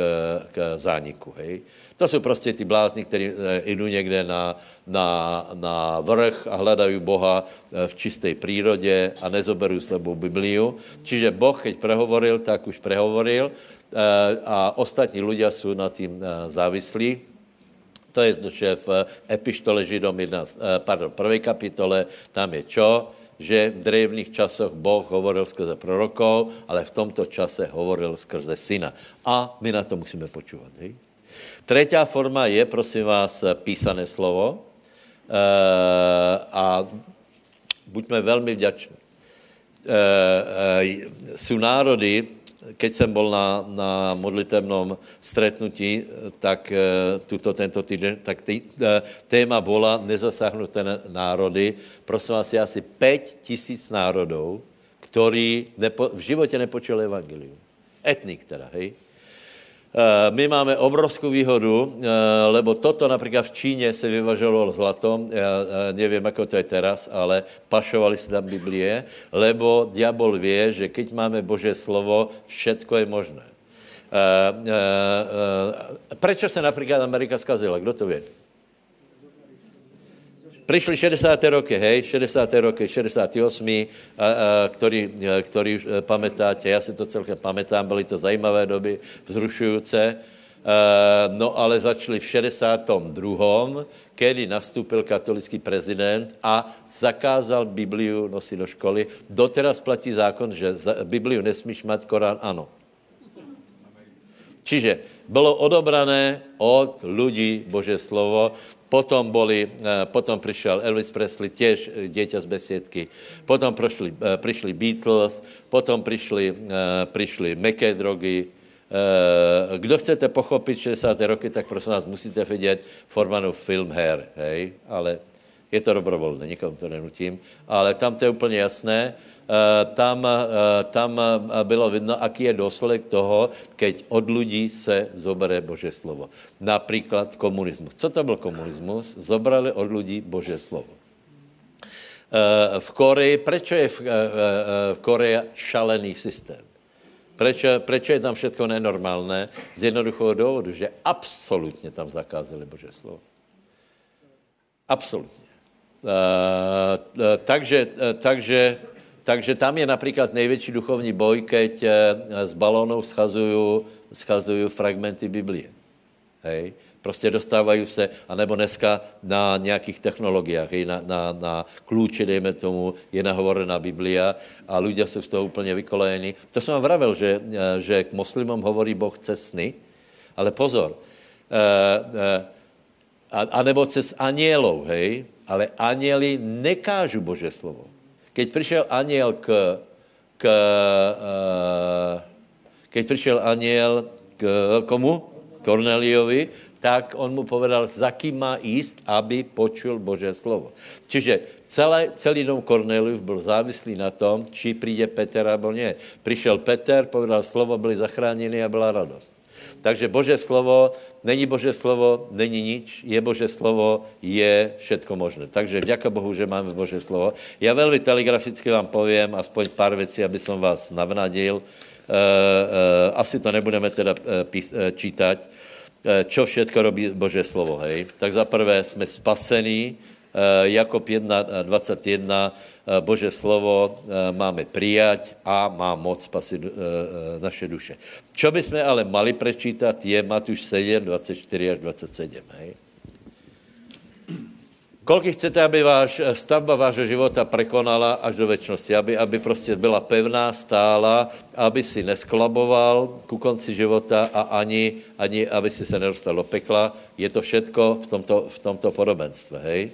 k zániku. Hej? To jsou prostě ty blázni, kteří eh, jdou někde na, na, na vrch a hledají Boha eh, v čisté přírodě a nezoberou s sebou Bibliu. Čiže Boh, keď prehovoril, tak už prehovoril eh, a ostatní ľudia jsou na tím závislí. To je, že v epištole Židom 1, pardon, prvej kapitole, tam je čo? Že v drevných časoch Boh hovoril skrze prorokov, ale v tomto čase hovoril skrze syna. A my na to musíme počúvat. Hej? Třetí forma je, prosím vás, písané slovo e, a buďme velmi vděční. E, e, národy, keď jsem byl na, na modlitevnom stretnutí, tak e, tuto, tento týden, tak tý, e, téma byla nezasáhnuté národy. Prosím vás, je asi 5 tisíc národů, který nepo, v životě nepočuli evangelium. Etnik teda, hej? Eh, my máme obrovskou výhodu, eh, lebo toto například v Číně se vyvažovalo zlatom, já nevím, jak to je teraz, ale pašovali se tam Biblie, lebo diabol vie, že keď máme Bože slovo, všetko je možné. Eh, Prečo se například Amerika skazila? Kdo to ví? Prišli 60. roky, hej, 60. roky, 68. A, a, který, který pamätáte, já si to celkem pamätám, byly to zajímavé doby, vzrušující. No ale začali v 62. kedy nastúpil katolický prezident a zakázal Bibliu nosit do školy. Doteraz platí zákon, že Bibliu nesmíš mať, Korán ano. Čiže bylo odobrané od lidí Bože slovo, Potom, boli, eh, potom přišel Elvis Presley, těž eh, dieťa z besiedky. Potom prišli, eh, prišli Beatles, potom prišli, prišli meké drogy. Kdo chcete pochopit 60. roky, tak prosím vás musíte vidět Formanu film Hair, hej? Ale je to dobrovolné, nikomu to nenutím. Ale tam to je úplně jasné. Eh, tam, eh, tam eh, bylo vidno, aký je důsledek toho, keď od lidí se zobere Bože slovo. Například komunismus. Co to byl komunismus? Zobrali od lidí Bože slovo. V Koreji, proč je v, v Koreji šalený systém? Proč, je tam všechno nenormálné? Z jednoduchého důvodu, že absolutně tam zakázali Bože slovo. Absolutně. Uh, takže, takže takže tam je například největší duchovní boj, keď z eh, balónů schazují, schazují fragmenty Biblie. Hej? Prostě dostávají se, anebo dneska na nějakých technologiích, hej? Na, na, na klíči, dejme tomu, je nahovorená Biblia a lidé jsou z toho úplně vykolejení. To jsem vám vravel, že, eh, že k muslimům hovorí Boh cez sny, ale pozor, e, e, a, anebo cez anielov, hej? Ale anieli nekážu Bože slovo. Keď přišel aniel k, k uh, keď přišel aniel k komu? Korneliovi, tak on mu povedal, za kým má jíst, aby počul Bože slovo. Čiže celé, celý dom Kornelius byl závislý na tom, či přijde Peter, nebo ne. Přišel Peter, povedal slovo, byli zachráněni a byla radost. Takže Bože slovo, není Bože slovo, není nič, je Bože slovo, je všetko možné. Takže vďaka Bohu, že máme Bože slovo. Já velmi telegraficky vám povím aspoň pár věcí, aby som vás navnadil. Uh, uh, asi to nebudeme teda uh, čítať Eh, čo všetko robí Bože slovo, hej. Tak za prvé jsme spasení, eh, Jakob 1, 21, eh, Bože slovo máme přijať a má moc spasit naše duše. Čo by jsme ale mali prečítat, je Matuš 7, 24 až 27, hej. Kolik chcete, aby váš, eh, stavba vášho života prekonala až do věčnosti, aby, aby prostě byla pevná, stála, aby si nesklaboval ku konci života a ani, ani aby si se nedostal do pekla. Je to všetko v tomto, v tomto podobenstve, hej?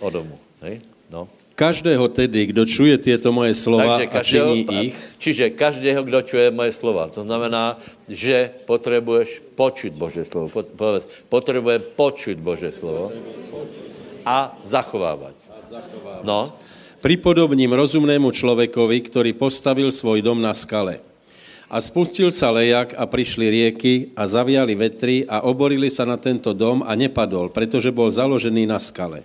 O domu, hej? No. Každého tedy, kdo čuje tyto moje slova Takže každého, a činí ich. Čiže každého, kdo čuje moje slova. To znamená, že potřebuješ počuť Bože slovo. Potřebuješ počuť Bože slovo a zachovávat. No. Pripodobním rozumnému člověkovi, který postavil svůj dom na skale. A spustil sa lejak a prišli rieky a zaviali vetry a oborili sa na tento dom a nepadol, pretože bol založený na skale.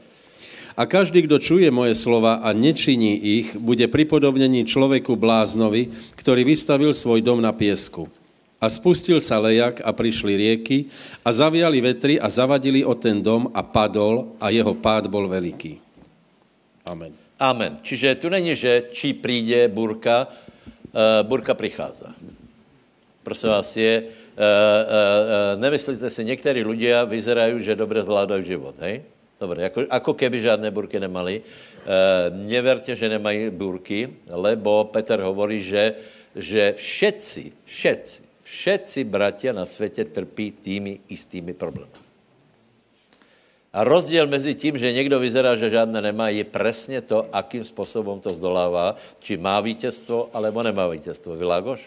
A každý, kdo čuje moje slova a nečiní ich, bude pripodobnení človeku bláznovi, ktorý vystavil svoj dom na piesku. A spustil sa lejak a prišli rieky a zaviali vetry a zavadili o ten dom a padol a jeho pád bol veliký. Amen. Amen. Čiže tu není, že či přijde burka, uh, burka přichází. Prosím vás, je, uh, uh, uh, nemyslíte si, někteří lidé vyzerají, že dobře zvládají život, hej? Dobre, jako, ako keby žádné burky nemali. Uh, neverte, že nemají burky, lebo Peter hovorí, že, že všetci, všetci, Všetci bratia na světě trpí tými istými problémy. A rozdíl mezi tím, že někdo vyzerá, že žádné nemá, je přesně to, akým způsobem to zdolává, či má vítězstvo, alebo nemá vítězstvo. Vylágoš?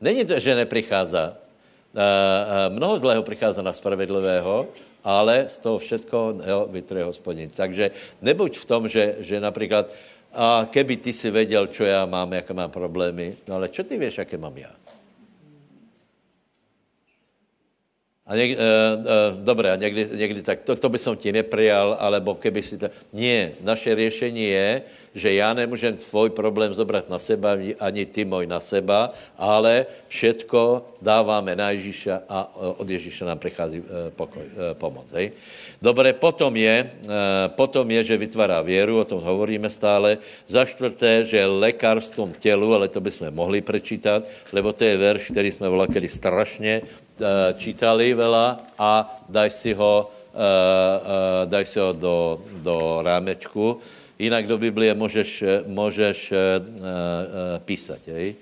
Není to, že neprichází. Mnoho zlého přichází na spravedlivého, ale z toho všetko vytruje hospodin. Takže nebuď v tom, že, že například, a keby ty si věděl, čo já mám, jaké mám problémy, no ale čo ty víš, jaké mám já? A něk, uh, uh, dobré, a někdy, někdy tak, to, to by som ti neprijal, alebo keby si to... Nie, naše řešení je, že já nemůžem tvoj problém zobrat na seba, ani ty můj na seba, ale všetko dáváme na Ježíša a od Ježíša nám přichází pokoj, pomoc. Hej? Dobré, potom je, potom je, že vytvára věru, o tom hovoríme stále. Za čtvrté, že lékarstvom tělu, ale to bychom mohli prečítat, lebo to je verš, který jsme volali strašně Eh, čítali veľa a daj si ho, eh, eh, daj si ho do, do rámečku. Jinak do Biblie můžeš, můžeš písat. Hej?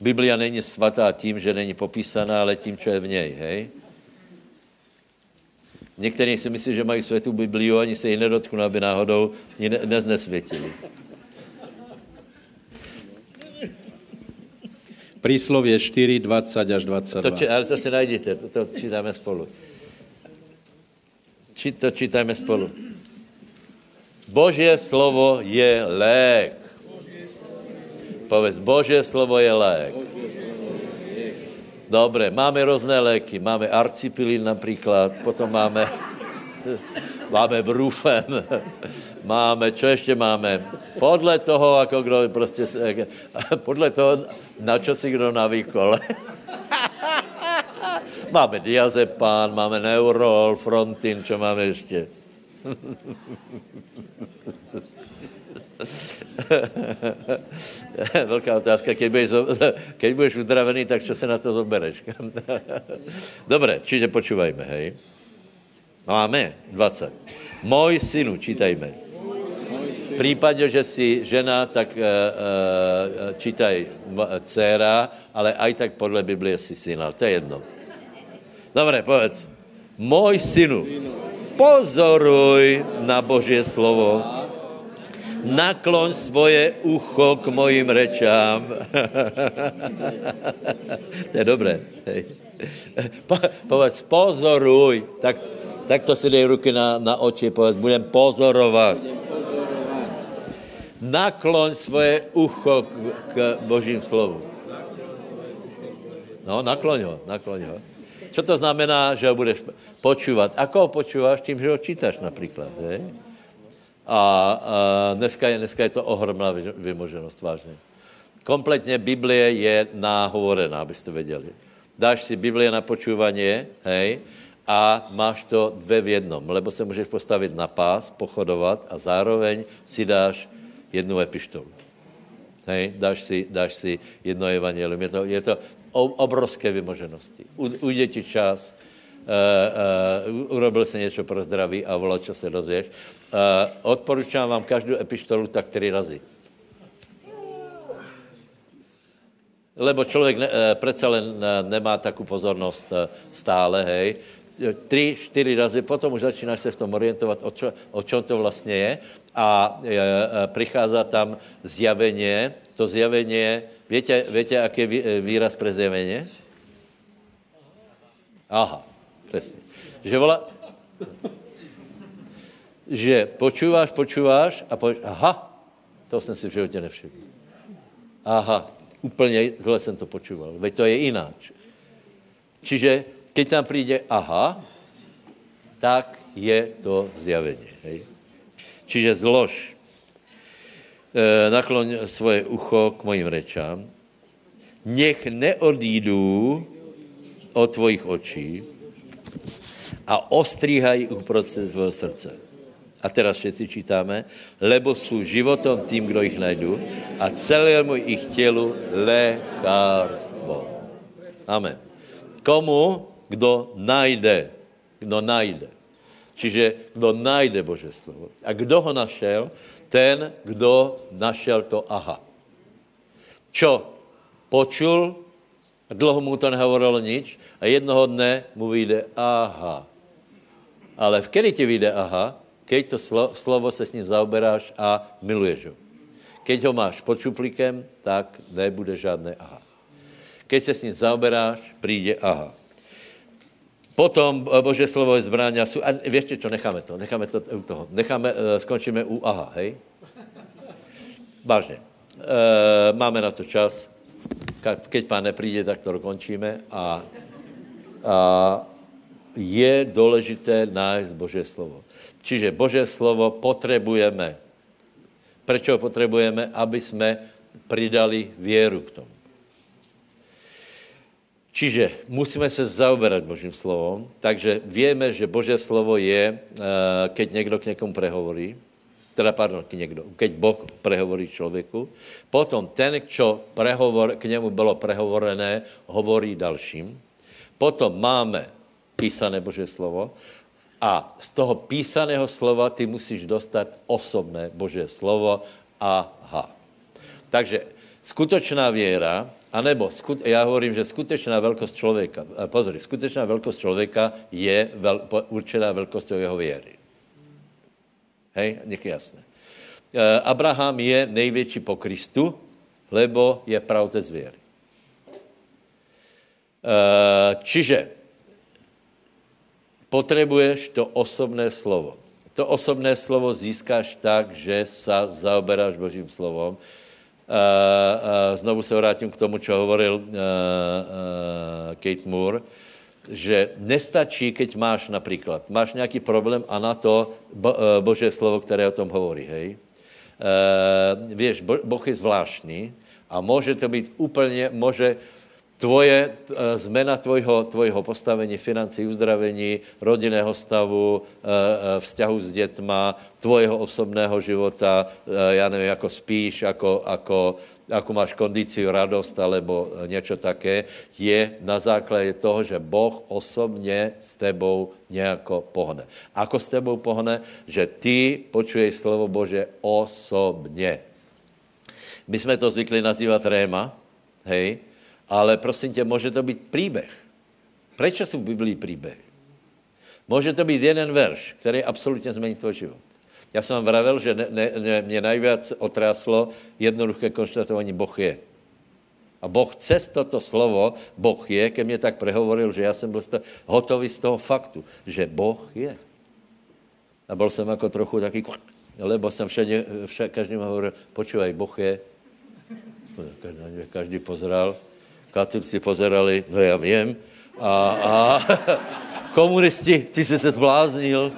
Biblia není svatá tím, že není popísaná, ale tím, co je v něj. Hej? Někteří si myslí, že mají světou Bibliu, ani se ji nedotknou, aby náhodou ji neznesvětili. Príslovie 4, 20 až 22. To, ale to si najdete, to, to čítáme spolu. Či, to čítáme spolu. Božie slovo je lék. Povedz, Božie slovo je lék. Dobre, máme různé léky. Máme arcipilin například, potom máme, máme brufen, máme, čo ještě máme? Podle toho, jako kdo prostě, podle toho, na čo si kdo navýkol. máme diazepán, máme neurol, frontin, čo máme ještě? Velká otázka, keď budeš, keď budeš uzdravený, tak čo se na to zobereš? Dobré, čiže počúvajme, hej. Máme 20. Můj synu, čítajme případě, že jsi žena, tak uh, uh, čítaj dcera, ale aj tak podle Biblie si syna. To je jedno. Dobré, povedz. Můj synu, pozoruj na Boží slovo Nakloň svoje ucho k mojim rečám. to je dobré. Po, povedz, pozoruj. Tak, tak to si dej ruky na, na oči, povedz, budem pozorovat. Nakloň svoje ucho k, k Božím slovu. No, nakloň ho, nakloň ho. Co to znamená, že ho budeš počúvat? Ako ho počúváš? Tím, že ho čítaš například. Hej? A, a dneska, je, dneska je to ohromná vymoženost, vážně. Kompletně Biblie je náhovorená, abyste věděli. Dáš si Biblie na počúvanie, hej, a máš to dve v jednom, lebo se můžeš postavit na pás, pochodovat a zároveň si dáš jednu epištolu. Hej, dáš si, dáš si jedno evangelium. Je to, je to obrovské vymoženosti. U, ujde ti čas, uh, uh, urobil si něco pro zdraví a volal, čo se dozvěš. Uh, odporučám vám každou epištolu tak tři razy. Lebo člověk ne, uh, přece len uh, nemá takovou pozornost uh, stále, hej. Tři, čtyři razy, potom už začínáš se v tom orientovat, o, čo, o čem to vlastně je a e, e, prichází tam zjavenie. To zjavenie, víte, víte, jaký je výraz pre zjavenie? Aha, přesně. Že volá, že počúváš, počúváš a povíš, aha, to jsem si v životě nevšiml. Aha, úplně zle jsem to počúval. Veď to je jináč. Čiže, keď tam přijde aha, tak je to zjavení. Hej? Čiže zlož, e, nakloň svoje ucho k mojim rečám, nech neodjídu od tvojich očí a ostříhají uprostřed svého srdce. A teraz všetci čítáme, lebo jsou životom tým, kdo jich najdu a celému jich tělu lékárstvo. Amen. Komu, kdo najde, kdo najde. Čiže kdo najde Bože slovo. A kdo ho našel? Ten, kdo našel to aha. Čo? Počul, dlouho mu to nehovorilo nič a jednoho dne mu vyjde aha. Ale v kedy ti vyjde aha? Keď to slo, slovo se s ním zaoberáš a miluješ ho. Keď ho máš pod šuplíkem, tak nebude žádné aha. Keď se s ním zaoberáš, přijde aha. Potom eh, Bože slovo je zbraň a, sú, a věště čo, necháme to, necháme to u toho. Necháme, uh, skončíme u aha, hej? Vážně. Uh, máme na to čas. Keď pán nepríde, tak to dokončíme a, a je důležité nájsť Bože slovo. Čiže Bože slovo potřebujeme. Proč ho potřebujeme? Aby jsme přidali věru k tomu. Čiže musíme se zaoberať Božím slovom, takže víme, že Boží slovo je, eh, keď někdo k někomu prehovorí, teda pardon, k někdo, keď Boh prehovorí člověku, potom ten, čo prehovor, k němu bylo prehovorené, hovorí dalším. Potom máme písané Boží slovo a z toho písaného slova ty musíš dostat osobné Boží slovo aha. Takže skutočná věra a skut, já hovorím, že skutečná velkost člověka, pozor, skutečná velkost člověka je vel, určená velkostí jeho věry. Hej, nech je jasné. E, Abraham je největší po Kristu, lebo je pravotec věry. E, čiže potřebuješ to osobné slovo. To osobné slovo získáš tak, že sa zaoberáš Božím slovom, znovu se vrátím k tomu, co hovoril Kate Moore, že nestačí, keď máš například, máš nějaký problém a na to bo, Bože slovo, které o tom hovorí, hej. Uh, víš, Boh je zvláštní a může to být úplně, může, tvoje, eh, zmena tvojho, tvojho postavení, financí, uzdravení, rodinného stavu, eh, eh, vzťahu s dětma, tvojeho osobného života, já nevím, jako spíš, jako, jako, jako máš kondici, radost alebo něco také, je na základě toho, že Boh osobně s tebou nějako pohne. Ako s tebou pohne? Že ty počuješ slovo Bože osobně. My jsme to zvykli nazývat réma, hej, ale prosím tě, může to být příběh. Proč jsou v Biblii příběhy? Může to být jeden verš, který absolutně změní tvůj život. Já jsem vám vravel, že ne, ne, ne, mě nejvíc otráslo jednoduché konštatování Boh je. A Boh cez toto slovo, Boh je, ke mně tak prehovoril, že já jsem byl hotový z toho faktu, že Boh je. A byl jsem jako trochu taký, lebo jsem všade, všade každým hovoril, počúvaj, Boh je. Každý, pozeral, katolíci pozerali, no já vím, a, a komunisti, ty jsi se zbláznil.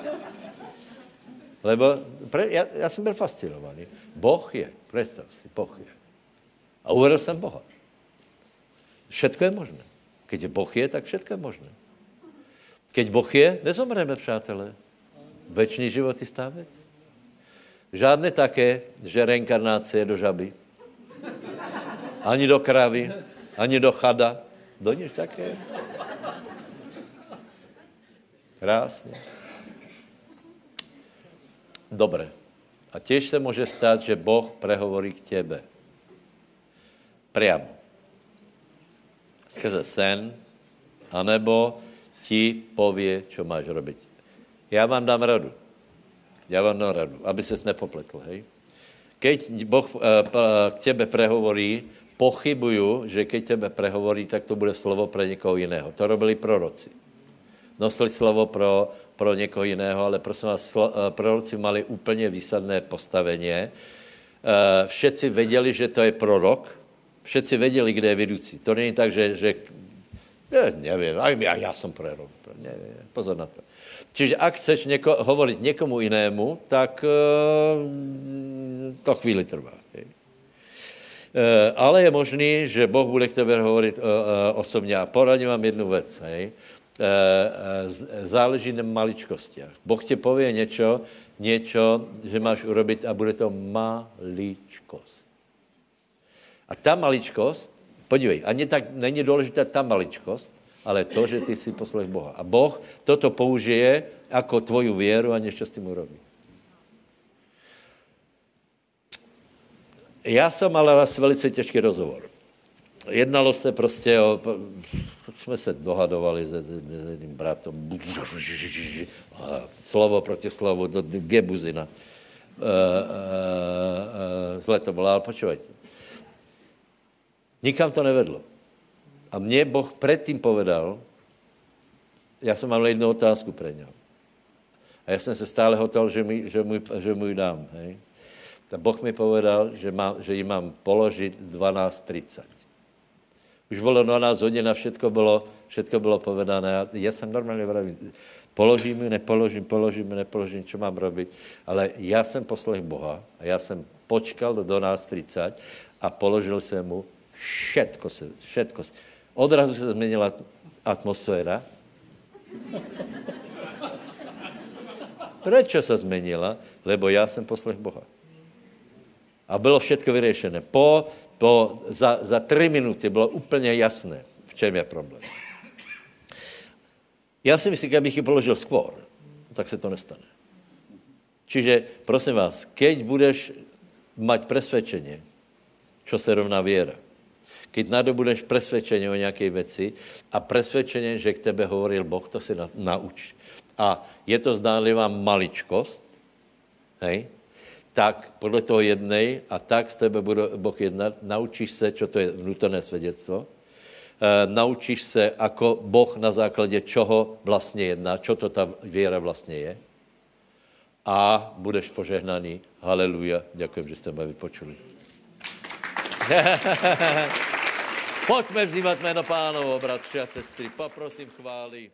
Lebo pre, já, já jsem byl fascinovaný. Boh je, představ si, Boh je. A uvedl jsem Boha. Všetko je možné. Keď Boh je, tak všetko je možné. Keď Boh je, nezomreme, přátelé. Večný život je stávec. Žádné také, že reinkarnace je do žaby. Ani do kravy, ani do chada. Do nič také. Krásně. Dobre. A těž se může stát, že Boh prehovorí k tebe. Priamo. Skrze sen, anebo ti pově, čo máš robiť. Já vám dám radu. Já vám dám radu, aby ses nepopletl, hej. Keď Boh uh, k tebe prehovorí, pochybuju, že keď tebe prehovorí, tak to bude slovo pro někoho jiného. To robili proroci. Nosili slovo pro, pro někoho jiného, ale prosím vás, slo, uh, proroci mali úplně výsadné postavení. Uh, všetci věděli, že to je prorok, všetci věděli, kde je vedoucí. To není tak, že, že ne, nevím, já, já jsem prorok. Ne, ne, pozor na to. Čiže ak chceš něko, hovoriť někomu jinému, tak uh, to chvíli trvá. Hej. Uh, ale je možný, že Boh bude k tebe hovorit uh, uh, osobně. A poradím vám jednu věc. Hej. Záleží na maličkostiach. Boh ti pově něco, něco, že máš urobit a bude to maličkost. A ta maličkost, podívej, ani tak není důležitá ta maličkost, ale to, že ty si poslech Boha. A Boh toto použije jako tvoju věru a něco s tím urobí. Já jsem ale raz velice těžký rozhovor. Jednalo se prostě o... Jsme se dohadovali s jedným bratom. Slovo proti slovu, do gebuzina. Zle to bylo, ale počúvajte. Nikam to nevedlo. A mě Boh předtím povedal, já jsem mal jednu otázku pro něho. A já jsem se stále hotel, že mu, že že mu ji dám. Hej. Tak Boh mi povedal, že, má, že ji mám položit 12.30. Už bylo 12 hodin a všetko bylo, všetko bylo povedané. A já jsem normálně vravil, položím nepoložím, položím nepoložím, co mám robit. Ale já jsem poslech Boha a já jsem počkal do 12.30 a položil jsem mu všetko se, všetko se. Odrazu se změnila atmosféra. Proč se změnila? Lebo já jsem poslech Boha. A bylo všechno vyřešené. Po, po, za, za tři minuty bylo úplně jasné, v čem je problém. Já si myslím, že bych ji položil skôr, tak se to nestane. Čiže, prosím vás, keď budeš mať presvedčení, čo se rovná věra, keď nadobudeš presvedčení o nějaké věci a presvedčení, že k tebe hovoril Boh, to si na, nauč. A je to zdánlivá maličkost, hej, tak podle toho jednej a tak z tebe bude Boh jednat, naučíš se, čo to je vnútorné svědectvo, e, naučíš se, ako Boh na základě čoho vlastně jedná, čo to ta věra vlastně je a budeš požehnaný. Haleluja. Děkujem, že jste mě vypočuli. Pojďme vzývat jméno pánovo, bratři a sestry. Poprosím chvály.